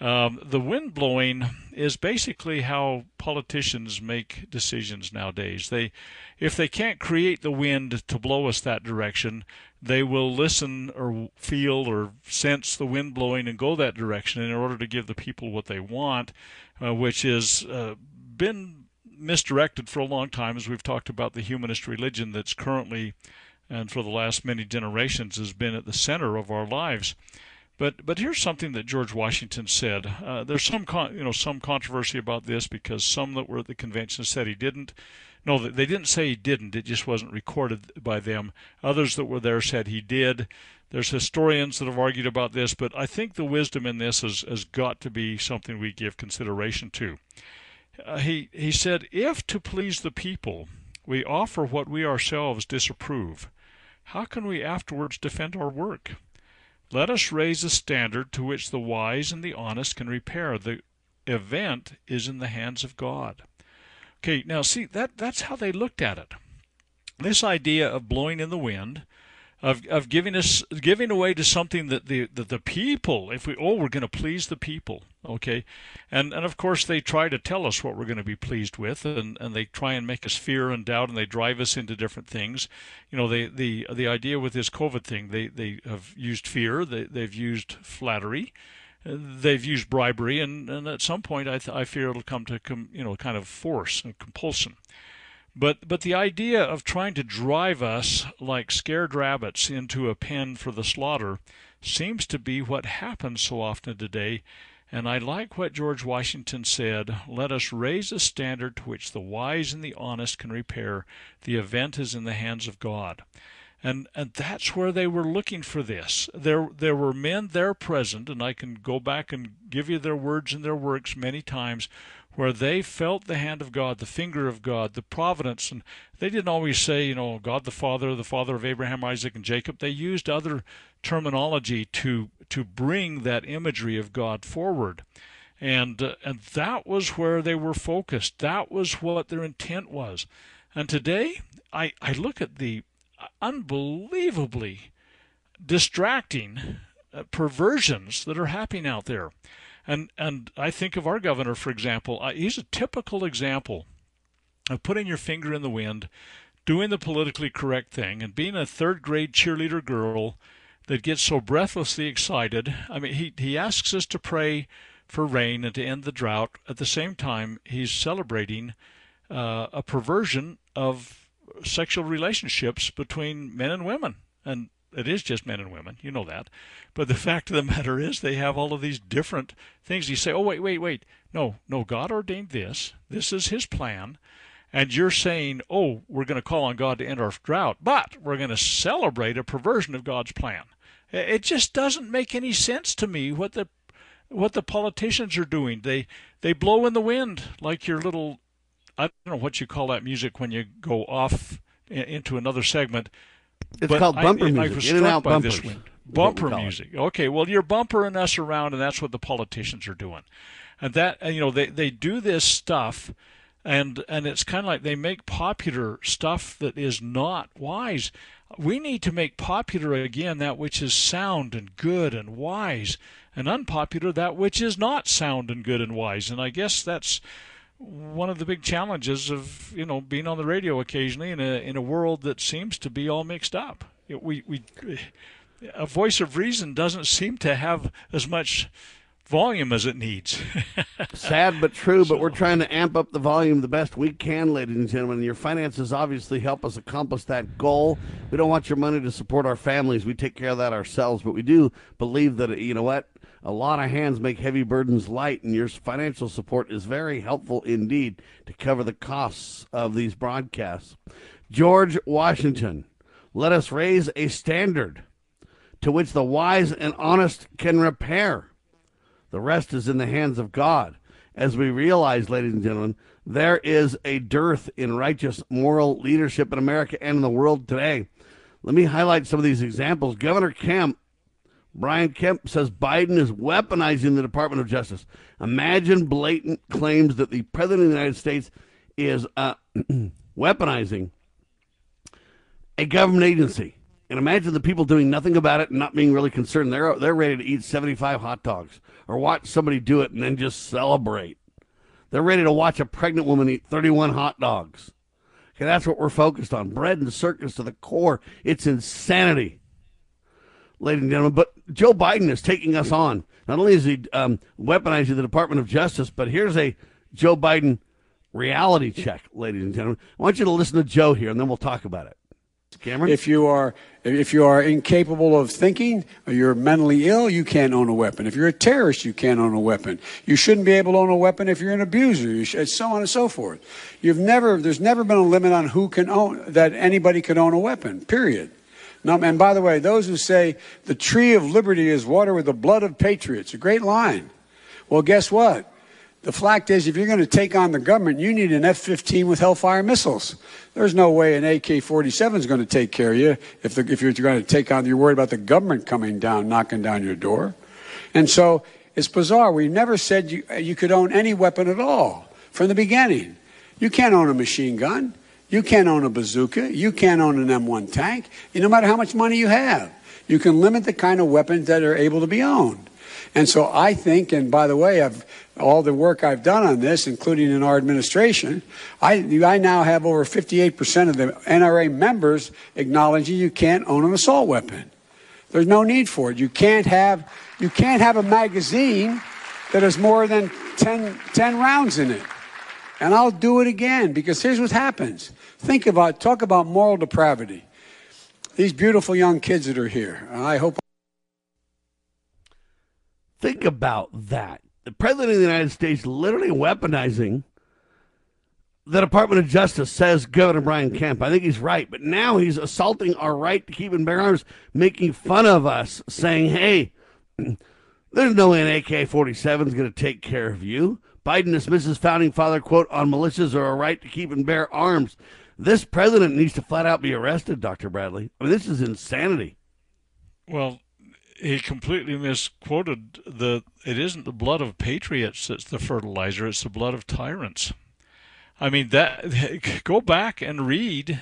Um, the wind blowing is basically how politicians make decisions nowadays. They, if they can't create the wind to blow us that direction, they will listen or feel or sense the wind blowing and go that direction in order to give the people what they want, uh, which has uh, been misdirected for a long time, as we've talked about the humanist religion that's currently and for the last many generations has been at the center of our lives. But but here's something that George Washington said. Uh, there's some con- you know some controversy about this because some that were at the convention said he didn't. No, they didn't say he didn't. It just wasn't recorded by them. Others that were there said he did. There's historians that have argued about this, but I think the wisdom in this has, has got to be something we give consideration to. Uh, he, he said, If to please the people we offer what we ourselves disapprove, how can we afterwards defend our work? Let us raise a standard to which the wise and the honest can repair. The event is in the hands of God. Okay, now see that that's how they looked at it. This idea of blowing in the wind, of of giving us giving away to something that the that the people, if we oh we're going to please the people, okay, and and of course they try to tell us what we're going to be pleased with, and and they try and make us fear and doubt, and they drive us into different things. You know, they the the idea with this COVID thing, they they have used fear, they they've used flattery they've used bribery, and, and at some point, I, th- I fear it'll come to com- you know kind of force and compulsion. But but the idea of trying to drive us like scared rabbits into a pen for the slaughter seems to be what happens so often today. And I like what George Washington said let us raise a standard to which the wise and the honest can repair. The event is in the hands of God and and that's where they were looking for this. There there were men there present, and I can go back and give you their words and their works many times, where they felt the hand of God, the finger of God, the providence, and they didn't always say, you know, God the Father, the Father of Abraham, Isaac, and Jacob. They used other terminology to to bring that imagery of God forward. And uh, and that was where they were focused. That was what their intent was. And today, I, I look at the unbelievably distracting uh, perversions that are happening out there. And and I think of our governor, for example. Uh, he's a typical example of putting your finger in the wind, doing the politically correct thing, and being a third grade cheerleader girl that gets so breathlessly excited. I mean, he he asks us to pray for rain and to end the drought. At the same time, he's celebrating uh, a perversion of sexual relationships between men and women. And it is just men and women, you know that. But the fact of the matter is, they have all of these different things. You say, oh, wait, wait, wait. No, no, God ordained this. This is His plan. And you're saying, oh, we're going to call on God to end our drought, but we're going to celebrate a perversion of God's plan. It just doesn't make any sense to me what the what the politicians are doing. They they blow in the wind like your little I don't know what you call that music when you go off into another segment. It's called bumper I, music. I was In and out bumpers. bumper music. Okay, well you're bumpering us around, and that's what the politicians are doing, and that you know they they do this stuff, and and it's kind of like they make popular stuff that is not wise. We need to make popular again that which is sound and good and wise, and unpopular that which is not sound and good and wise. And I guess that's one of the big challenges of you know being on the radio occasionally in a in a world that seems to be all mixed up. It, we we a voice of reason doesn't seem to have as much volume as it needs. Sad but true, but we're trying to amp up the volume the best we can, ladies and gentlemen. Your finances obviously help us accomplish that goal. We don't want your money to support our families. We take care of that ourselves, but we do believe that, you know what? A lot of hands make heavy burdens light, and your financial support is very helpful indeed to cover the costs of these broadcasts. George Washington, let us raise a standard to which the wise and honest can repair. The rest is in the hands of God. As we realize, ladies and gentlemen, there is a dearth in righteous moral leadership in America and in the world today. Let me highlight some of these examples. Governor Kemp, Brian Kemp says Biden is weaponizing the Department of Justice. Imagine blatant claims that the President of the United States is uh, weaponizing a government agency. And imagine the people doing nothing about it and not being really concerned. They're they're ready to eat 75 hot dogs or watch somebody do it and then just celebrate. They're ready to watch a pregnant woman eat 31 hot dogs. Okay, that's what we're focused on. Bread and circus to the core. It's insanity, ladies and gentlemen. But Joe Biden is taking us on. Not only is he um, weaponizing the Department of Justice, but here's a Joe Biden reality check, ladies and gentlemen. I want you to listen to Joe here, and then we'll talk about it. Cameron? If you are if you are incapable of thinking or you're mentally ill, you can't own a weapon. If you're a terrorist, you can't own a weapon. You shouldn't be able to own a weapon if you're an abuser, should, so on and so forth. You've never there's never been a limit on who can own that anybody can own a weapon. Period. Now, and by the way, those who say the tree of liberty is water with the blood of patriots, a great line. Well, guess what? The fact is, if you're going to take on the government, you need an F 15 with Hellfire missiles. There's no way an AK 47 is going to take care of you if, the, if you're going to take on, you're worried about the government coming down, knocking down your door. And so it's bizarre. We never said you, you could own any weapon at all from the beginning. You can't own a machine gun. You can't own a bazooka. You can't own an M1 tank, no matter how much money you have. You can limit the kind of weapons that are able to be owned. And so I think, and by the way, I've, all the work I've done on this, including in our administration, I, I now have over 58% of the NRA members acknowledging you can't own an assault weapon. There's no need for it. You can't have, you can't have a magazine that has more than 10, 10 rounds in it. And I'll do it again because here's what happens. Think about, talk about moral depravity. These beautiful young kids that are here, I hope. Think about that. The President of the United States literally weaponizing the Department of Justice, says Governor Brian Kemp. I think he's right, but now he's assaulting our right to keep and bear arms, making fun of us, saying, hey, there's no way an AK 47 is going to take care of you. Biden dismisses founding father quote on militias or a right to keep and bear arms. This president needs to flat out be arrested, Dr. Bradley. I mean, this is insanity. Well, he completely misquoted the it isn't the blood of patriots that's the fertilizer it's the blood of tyrants i mean that go back and read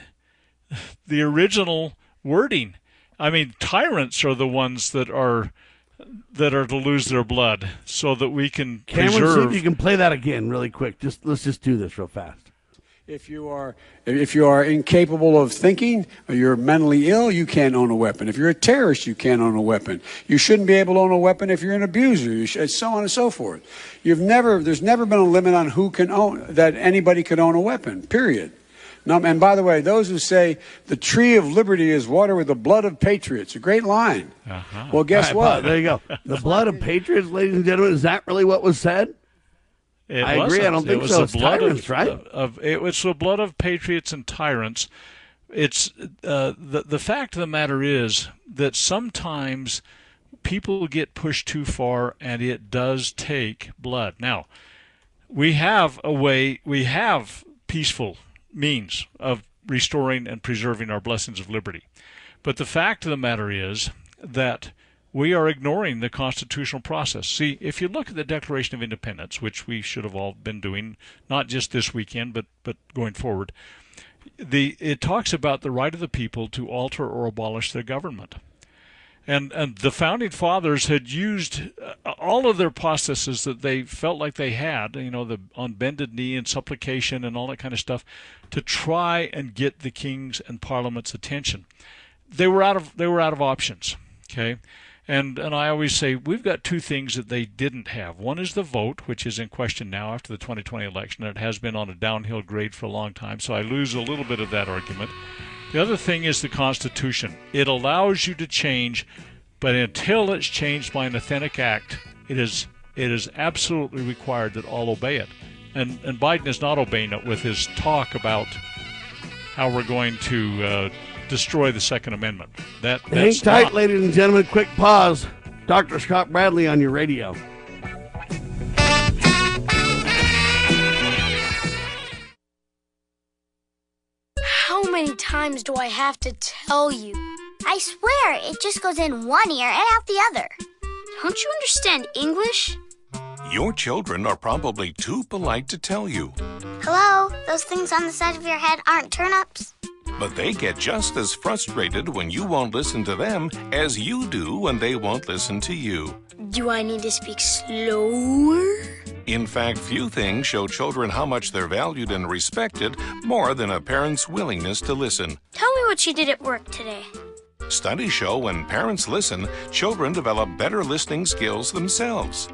the original wording i mean tyrants are the ones that are that are to lose their blood so that we can Cameron, preserve see if you can play that again really quick just let's just do this real fast If you are if you are incapable of thinking or you're mentally ill, you can't own a weapon. If you're a terrorist, you can't own a weapon. You shouldn't be able to own a weapon if you're an abuser, you should, so on and so forth. You've never there's never been a limit on who can own that anybody could own a weapon. Period. Now, and by the way, those who say the tree of liberty is water with the blood of patriots, a great line. Uh-huh. Well, guess All right, what? There you go. The blood of patriots, ladies and gentlemen. Is that really what was said? It I agree. I wasn't. don't It think was so. the It's blood tyrants, of, right? Of it was the blood of patriots and tyrants. It's uh, the the fact of the matter is that sometimes people get pushed too far, and it does take blood. Now, we have a way. We have peaceful means of restoring and preserving our blessings of liberty, but the fact of the matter is that we are ignoring the constitutional process. See, if you look at the Declaration of Independence, which we should have all been doing, not just this weekend, but but going forward, the it talks about the right of the people to alter or abolish their government. And and the founding fathers had used uh, all of their processes that they felt like they had, you know, the on bended knee and supplication and all that kind of stuff, to try and get the king's and parliament's attention. They were out of they were out of options. Okay. And and I always say we've got two things that they didn't have. One is the vote, which is in question now after the 2020 election. It has been on a downhill grade for a long time, so I lose a little bit of that argument. The other thing is the Constitution. It allows you to change, but until it's changed by an authentic act, it is it is absolutely required that all obey it. And and Biden is not obeying it with his talk about how we're going to uh, destroy the Second Amendment. That Hang that's tight, not- ladies and gentlemen. Quick pause. Dr. Scott Bradley on your radio. How many times do I have to tell you? I swear, it just goes in one ear and out the other. Don't you understand English? Your children are probably too polite to tell you, Hello? Those things on the side of your head aren't turnips? But they get just as frustrated when you won't listen to them as you do when they won't listen to you. Do I need to speak slower? In fact, few things show children how much they're valued and respected more than a parent's willingness to listen. Tell me what you did at work today. Studies show when parents listen, children develop better listening skills themselves.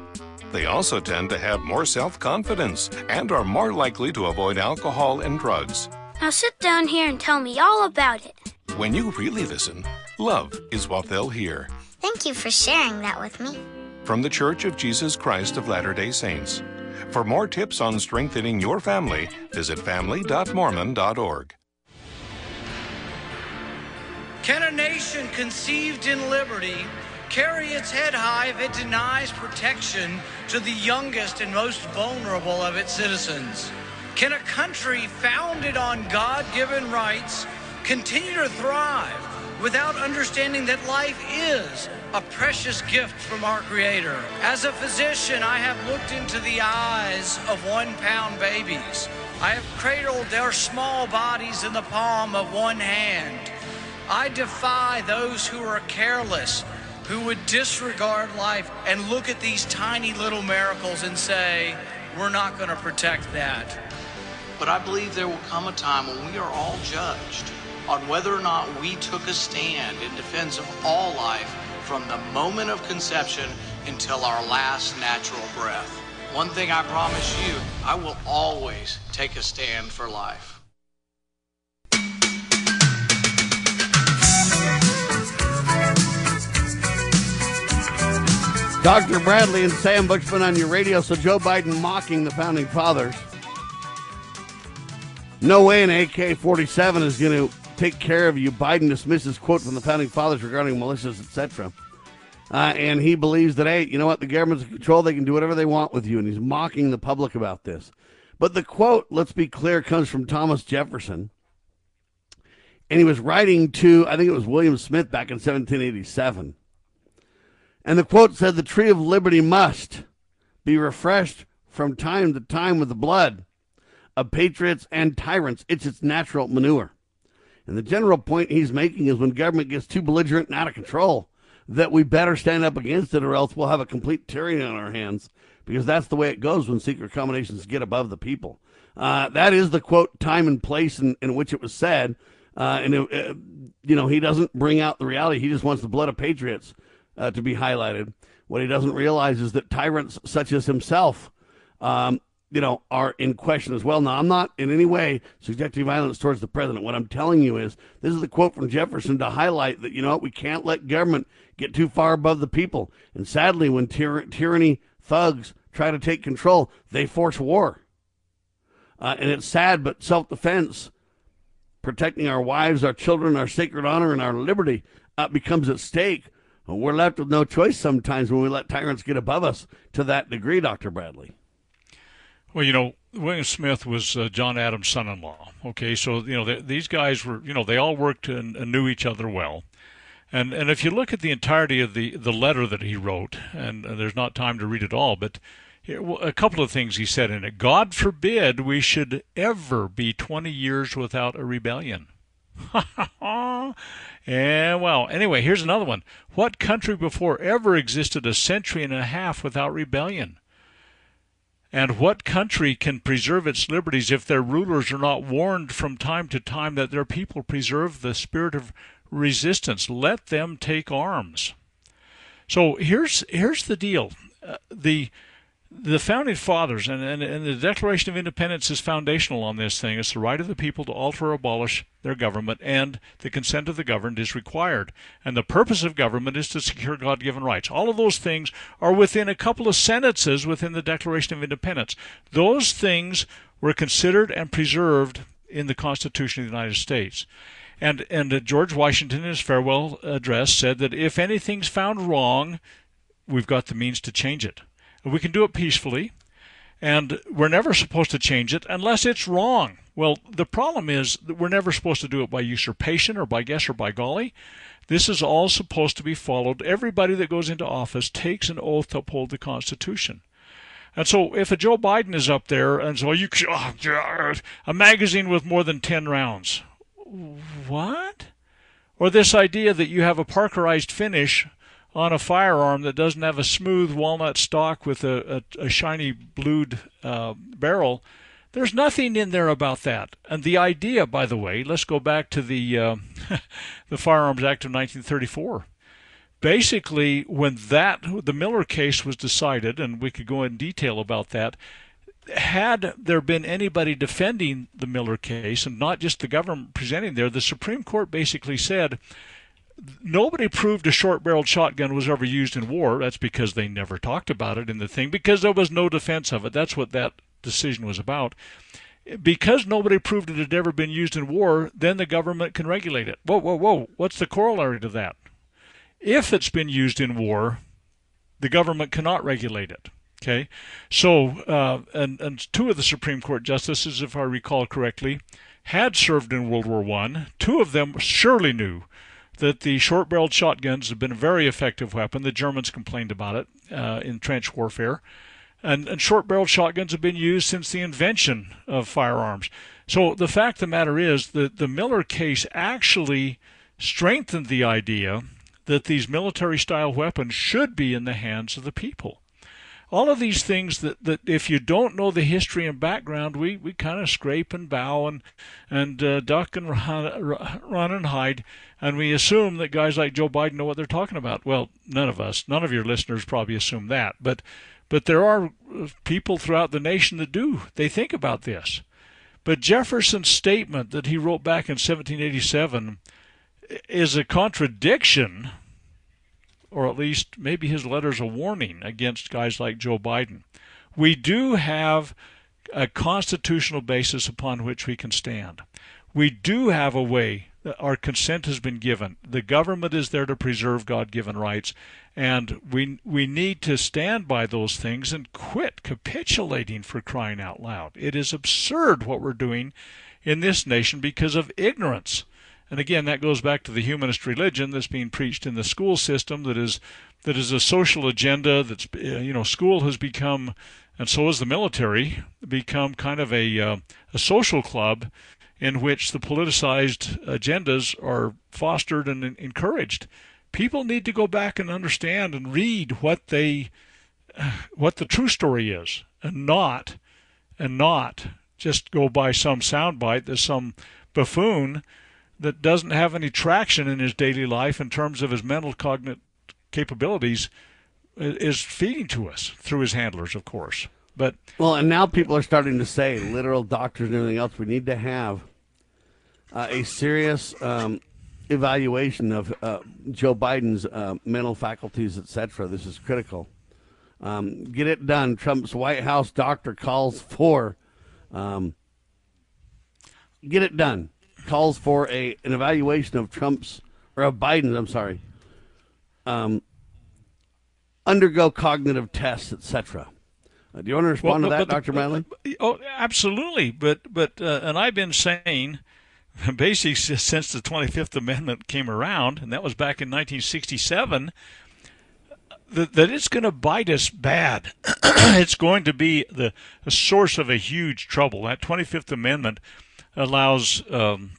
They also tend to have more self confidence and are more likely to avoid alcohol and drugs. Now sit down here and tell me all about it. When you really listen, love is what they'll hear. Thank you for sharing that with me. From the Church of Jesus Christ of Latter day Saints. For more tips on strengthening your family, visit family.mormon.org. Can a nation conceived in liberty carry its head high if it denies protection to the youngest and most vulnerable of its citizens? Can a country founded on God given rights continue to thrive without understanding that life is a precious gift from our Creator? As a physician, I have looked into the eyes of one pound babies. I have cradled their small bodies in the palm of one hand. I defy those who are careless, who would disregard life and look at these tiny little miracles and say, we're not going to protect that. But I believe there will come a time when we are all judged on whether or not we took a stand in defense of all life from the moment of conception until our last natural breath. One thing I promise you, I will always take a stand for life. Dr. Bradley and Sam Bushman on your radio. So Joe Biden mocking the founding fathers. No way an AK 47 is going to take care of you. Biden dismisses quote from the founding fathers regarding militias, etc. Uh, and he believes that, hey, you know what? The government's in control. They can do whatever they want with you. And he's mocking the public about this. But the quote, let's be clear, comes from Thomas Jefferson. And he was writing to, I think it was William Smith back in 1787. And the quote said, The tree of liberty must be refreshed from time to time with the blood of patriots and tyrants. It's its natural manure. And the general point he's making is when government gets too belligerent and out of control, that we better stand up against it or else we'll have a complete tyranny on our hands because that's the way it goes when secret combinations get above the people. Uh, that is the quote, time and place in, in which it was said. Uh, and, it, uh, you know, he doesn't bring out the reality. He just wants the blood of patriots uh, to be highlighted. What he doesn't realize is that tyrants such as himself, um, you know, are in question as well. Now, I'm not in any way subjecting violence towards the president. What I'm telling you is this is the quote from Jefferson to highlight that, you know, we can't let government get too far above the people. And sadly, when tyr- tyranny thugs try to take control, they force war. Uh, and it's sad, but self defense, protecting our wives, our children, our sacred honor, and our liberty uh, becomes at stake we're left with no choice sometimes when we let tyrants get above us to that degree, Dr. Bradley. Well, you know, William Smith was uh, John Adams' son-in-law. Okay, so you know these guys were, you know, they all worked and, and, knew each other well. And and if you look at the entirety of the the letter that he wrote, and, there's not time to read it all, but a couple of things he said in it. God forbid we should ever be 20 years without a rebellion. Ha ha And well, anyway, here's another one. What country before ever existed a century and a half without rebellion? And what country can preserve its liberties if their rulers are not warned from time to time that their people preserve the spirit of resistance? Let them take arms. So here's here's the deal. Uh, the the founding fathers and, and, and, the Declaration of Independence is foundational on this thing. It's the right of the people to alter or abolish their government, and the consent of the governed is required. And the purpose of government is to secure God given rights. All of those things are within a couple of sentences within the Declaration of Independence. Those things were considered and preserved in the Constitution of the United States. And, and uh, George Washington, in his farewell address, said that if anything's found wrong, we've got the means to change it. We can do it peacefully, and we're never supposed to change it unless it's wrong. Well, the problem is that we're never supposed to do it by usurpation or by guess or by golly. This is all supposed to be followed. Everybody that goes into office takes an oath to uphold the Constitution. And so if a Joe Biden is up there and so you oh, a magazine with more than 10 rounds. What? Or this idea that you have a parkerized finish on a firearm that doesn't have a smooth walnut stock with a, a, a shiny blued uh, barrel. There's nothing in there about that. And the idea, by the way, let's go back to the uh, the Firearms Act of 1934. Basically, when that the Miller case was decided, and we could go in detail about that, had there been anybody defending the Miller case and not just the government presenting there, the Supreme Court basically said nobody proved a short barreled shotgun was ever used in war. That's because they never talked about it in the thing, because there was no defense of it. That's what that decision was about. Because nobody proved it had ever been used in war, then the government can regulate it. Whoa, whoa, whoa. What's the corollary to that? If it's been used in war, the government cannot regulate it. Okay, so uh, and and two of the Supreme Court justices, if I recall correctly, had served in World War One. Two of them surely knew that the short-barreled shotguns have been a very effective weapon. The Germans complained about it uh, in trench warfare, and, and short-barreled shotguns have been used since the invention of firearms. So the fact of the matter is that the Miller case actually strengthened the idea that these military-style weapons should be in the hands of the people all of these things that, that if you don't know the history and background, we, we kind of scrape and bow and and uh, duck and run, run and hide, and we assume that guys like Joe Biden know what they're talking about. Well, none of us, none of your listeners probably assume that, but but there are uh, people throughout the nation that do. They think about this. But Jefferson's statement that he wrote back in 1787 is a contradiction or at least maybe his letter's a warning against guys like Joe Biden. We do have a constitutional basis upon which we can stand. We do have a way. Our consent has been given. The government is there to preserve God-given rights, and we we need to stand by those things and quit capitulating for crying out loud. It is absurd what we're doing in this nation because of ignorance. And again, that goes back to the humanist religion that's being preached in the school system that is that is a social agenda that's uh, you know school has become and so has the military become kind of a uh, a social club in which the politicized agendas are fostered and encouraged. People need to go back and understand and read what they what the true story is and not and not just go by some soundbite that some buffoon that doesn't have any traction in his daily life in terms of his mental cognitive capabilities is feeding to us through his handlers, of course. But well, and now people are starting to say, literal doctors and everything else, we need to have uh, a serious um, evaluation of uh, Joe Biden's uh, mental faculties, etc. This is critical. Um, get it done. Trump's White House doctor calls for. Um, get it done calls for a an evaluation of Trump's or of Biden's. I'm sorry. Um, undergo cognitive tests, etc. Uh, do you want to respond well, to that, Dr. Bradley? Oh, absolutely. But but uh, and I've been saying basically since the 25th Amendment came around, and that was back in 1967. That, that it's going to bite us bad. it's going to be the, the source of a huge trouble. That 25th Amendment allows um,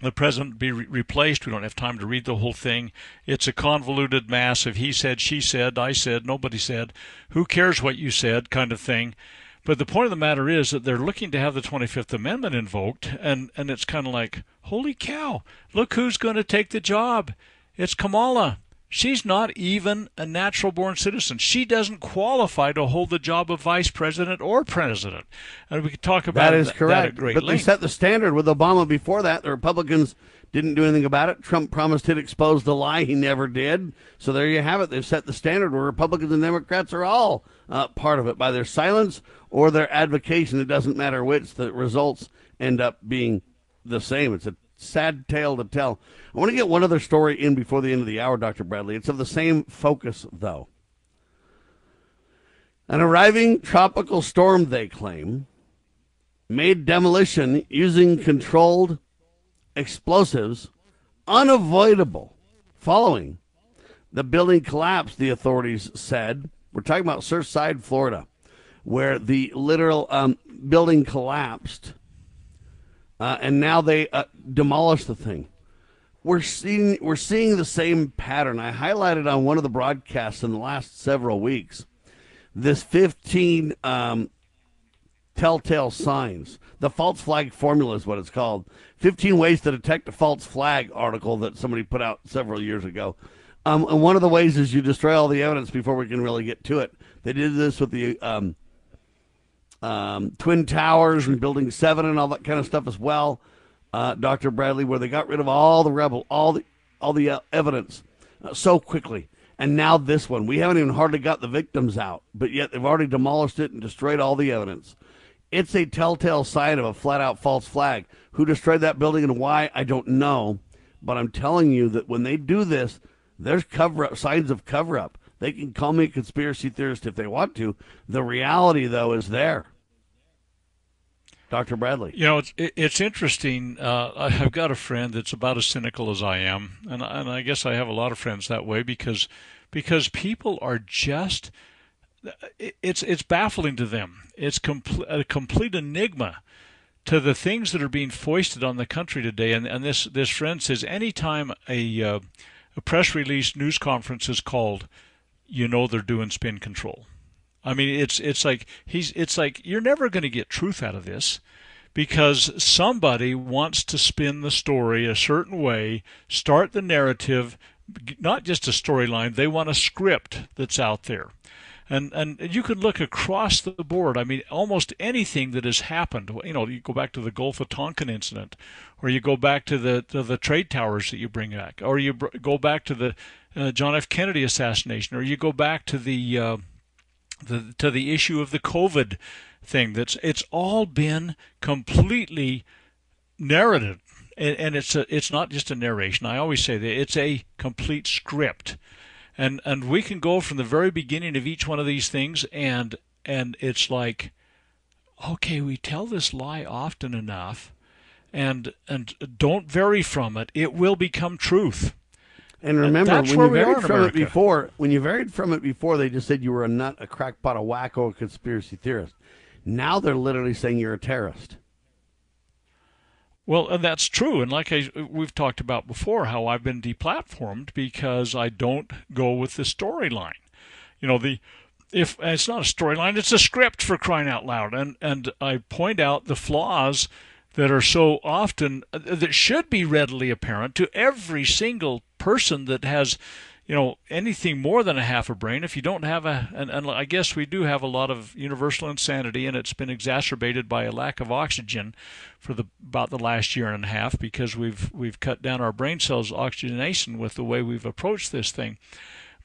the president to be re- replaced. We don't have time to read the whole thing. It's a convoluted mass of he said, she said, I said, nobody said, who cares what you said kind of thing. But the point of the matter is that they're looking to have the 25th Amendment invoked, and, and it's kind of like, holy cow, look who's going to take the job. It's Kamala. She's not even a natural born citizen. She doesn't qualify to hold the job of vice president or president. And we could talk about that is th- correct. That but length. they set the standard with Obama before that. The Republicans didn't do anything about it. Trump promised he'd expose the lie. He never did. So there you have it. They've set the standard where Republicans and Democrats are all uh, part of it by their silence or their advocation. It doesn't matter which. The results end up being the same. It's a sad tale to tell. I want to get one other story in before the end of the hour, Dr. Bradley. It's of the same focus, though. An arriving tropical storm, they claim, made demolition using controlled explosives unavoidable following the building collapse, the authorities said. We're talking about Surfside, Florida, where the literal um, building collapsed uh, and now they uh, demolished the thing. We're seeing we're seeing the same pattern. I highlighted on one of the broadcasts in the last several weeks this 15 um, telltale signs. The false flag formula is what it's called. 15 ways to detect a false flag article that somebody put out several years ago. Um, and one of the ways is you destroy all the evidence before we can really get to it. They did this with the um, um, Twin Towers and Building 7 and all that kind of stuff as well, uh, Dr. Bradley, where they got rid of all the rebel, all the, all the uh, evidence uh, so quickly. And now this one. We haven't even hardly got the victims out, but yet they've already demolished it and destroyed all the evidence. It's a telltale sign of a flat out false flag. Who destroyed that building and why, I don't know. But I'm telling you that when they do this, there's cover up signs of cover up. They can call me a conspiracy theorist if they want to. The reality, though, is there. Dr. Bradley. You know, it's it's interesting. Uh, I've got a friend that's about as cynical as I am, and and I guess I have a lot of friends that way because because people are just it's it's baffling to them. It's compl- a complete enigma to the things that are being foisted on the country today. And and this this friend says anytime a uh, a press release news conference is called, you know they're doing spin control. I mean, it's it's like he's it's like you're never going to get truth out of this because somebody wants to spin the story a certain way, start the narrative, not just a storyline. They want a script that's out there. And, and you can look across the board. I mean, almost anything that has happened. You know, you go back to the Gulf of Tonkin incident, or you go back to the to the trade towers that you bring back, or you br- go back to the uh, John F. Kennedy assassination, or you go back to the uh, the, to the issue of the COVID thing. That's it's all been completely narrated, and, and it's a, it's not just a narration. I always say that it's a complete script, and and we can go from the very beginning of each one of these things, and and it's like, okay, we tell this lie often enough, and and don't vary from it. It will become truth. And remember, when you varied from America. it before, when you varied from it before, they just said you were a nut, a crackpot, a wacko, a conspiracy theorist. Now they're literally saying you're a terrorist. Well, and that's true. And like I, we've talked about before, how I've been deplatformed because I don't go with the storyline. You know, the if it's not a storyline, it's a script for crying out loud. And and I point out the flaws that are so often uh, that should be readily apparent to every single person that has you know anything more than a half a brain. If you don't have a and, i guess we do have a lot of universal insanity and it's been exacerbated by a lack of oxygen for the about the last year and a half because we've we've cut down our brain cells oxygenation with the way we've approached this thing.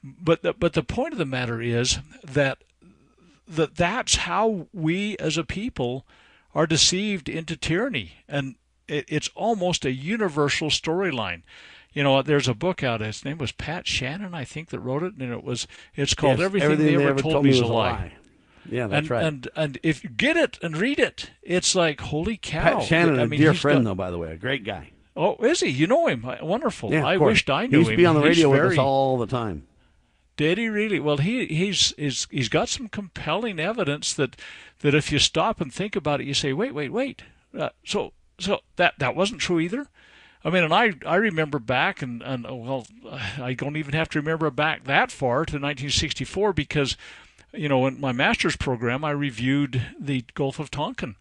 But the, but the point of the matter is that that that's how we as a people are deceived into tyranny and it, it's almost a universal storyline you know, there's a book out. His name was Pat Shannon, I think, that wrote it, and it was it's called Yes, Everything, They Ever Told, Me Is a Lie. Yeah, that's and, right. And and if you get it and read it, it's like holy cow! Pat Shannon, I a mean, dear friend, got- though, by the way, a great guy. Oh, is he? You know him? Wonderful. Yeah, of I wished I He knew used him. to be on the radio with us all the time. Did he really? Well, he he's he's he's got some compelling evidence that that if you stop and think about it, you say, wait, wait, wait. Uh, so so that that wasn't true either. I mean, and I I remember back and and uh, well, I don't even have to remember back that far to 1964 because, you know, in my master's program I reviewed the Gulf of Tonkin,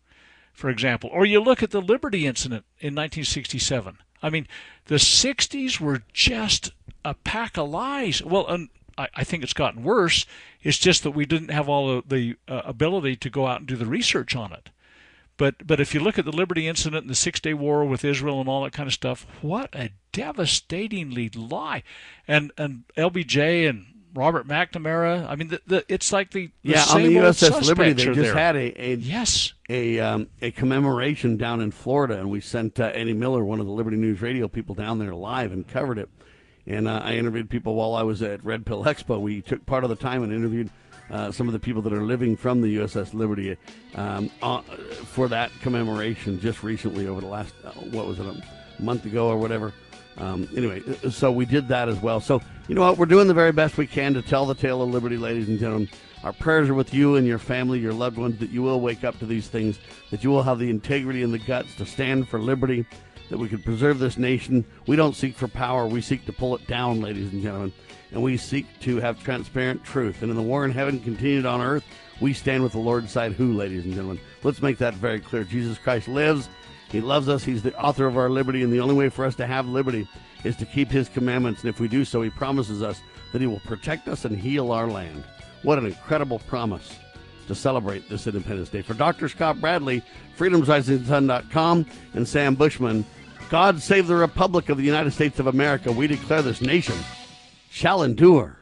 for example, or you look at the Liberty incident in 1967. I mean, the 60s were just a pack of lies. Well, and I, I think it's gotten worse. It's just that we didn't have all of the uh, ability to go out and do the research on it. But but if you look at the Liberty incident and the Six Day War with Israel and all that kind of stuff, what a devastatingly lie! And and LBJ and Robert McNamara. I mean, the, the, it's like the, the Yeah, on the USS Liberty, they just there. had a, a yes a um, a commemoration down in Florida, and we sent uh, Eddie Miller, one of the Liberty News Radio people, down there live and covered it. And uh, I interviewed people while I was at Red Pill Expo. We took part of the time and interviewed uh, some of the people that are living from the USS Liberty um, uh, for that commemoration just recently over the last uh, what was it a month ago or whatever. Um, anyway, so we did that as well. So you know what? We're doing the very best we can to tell the tale of liberty, ladies and gentlemen. Our prayers are with you and your family, your loved ones, that you will wake up to these things, that you will have the integrity and the guts to stand for liberty, that we could preserve this nation. We don't seek for power, we seek to pull it down, ladies and gentlemen. And we seek to have transparent truth. And in the war in heaven continued on earth, we stand with the Lord's side, who, ladies and gentlemen? Let's make that very clear. Jesus Christ lives. He loves us. He's the author of our liberty. And the only way for us to have liberty is to keep his commandments. And if we do so, he promises us that he will protect us and heal our land. What an incredible promise to celebrate this Independence Day. For Dr. Scott Bradley, freedomsrisingsun.com, and Sam Bushman, God save the Republic of the United States of America. We declare this nation shall endure.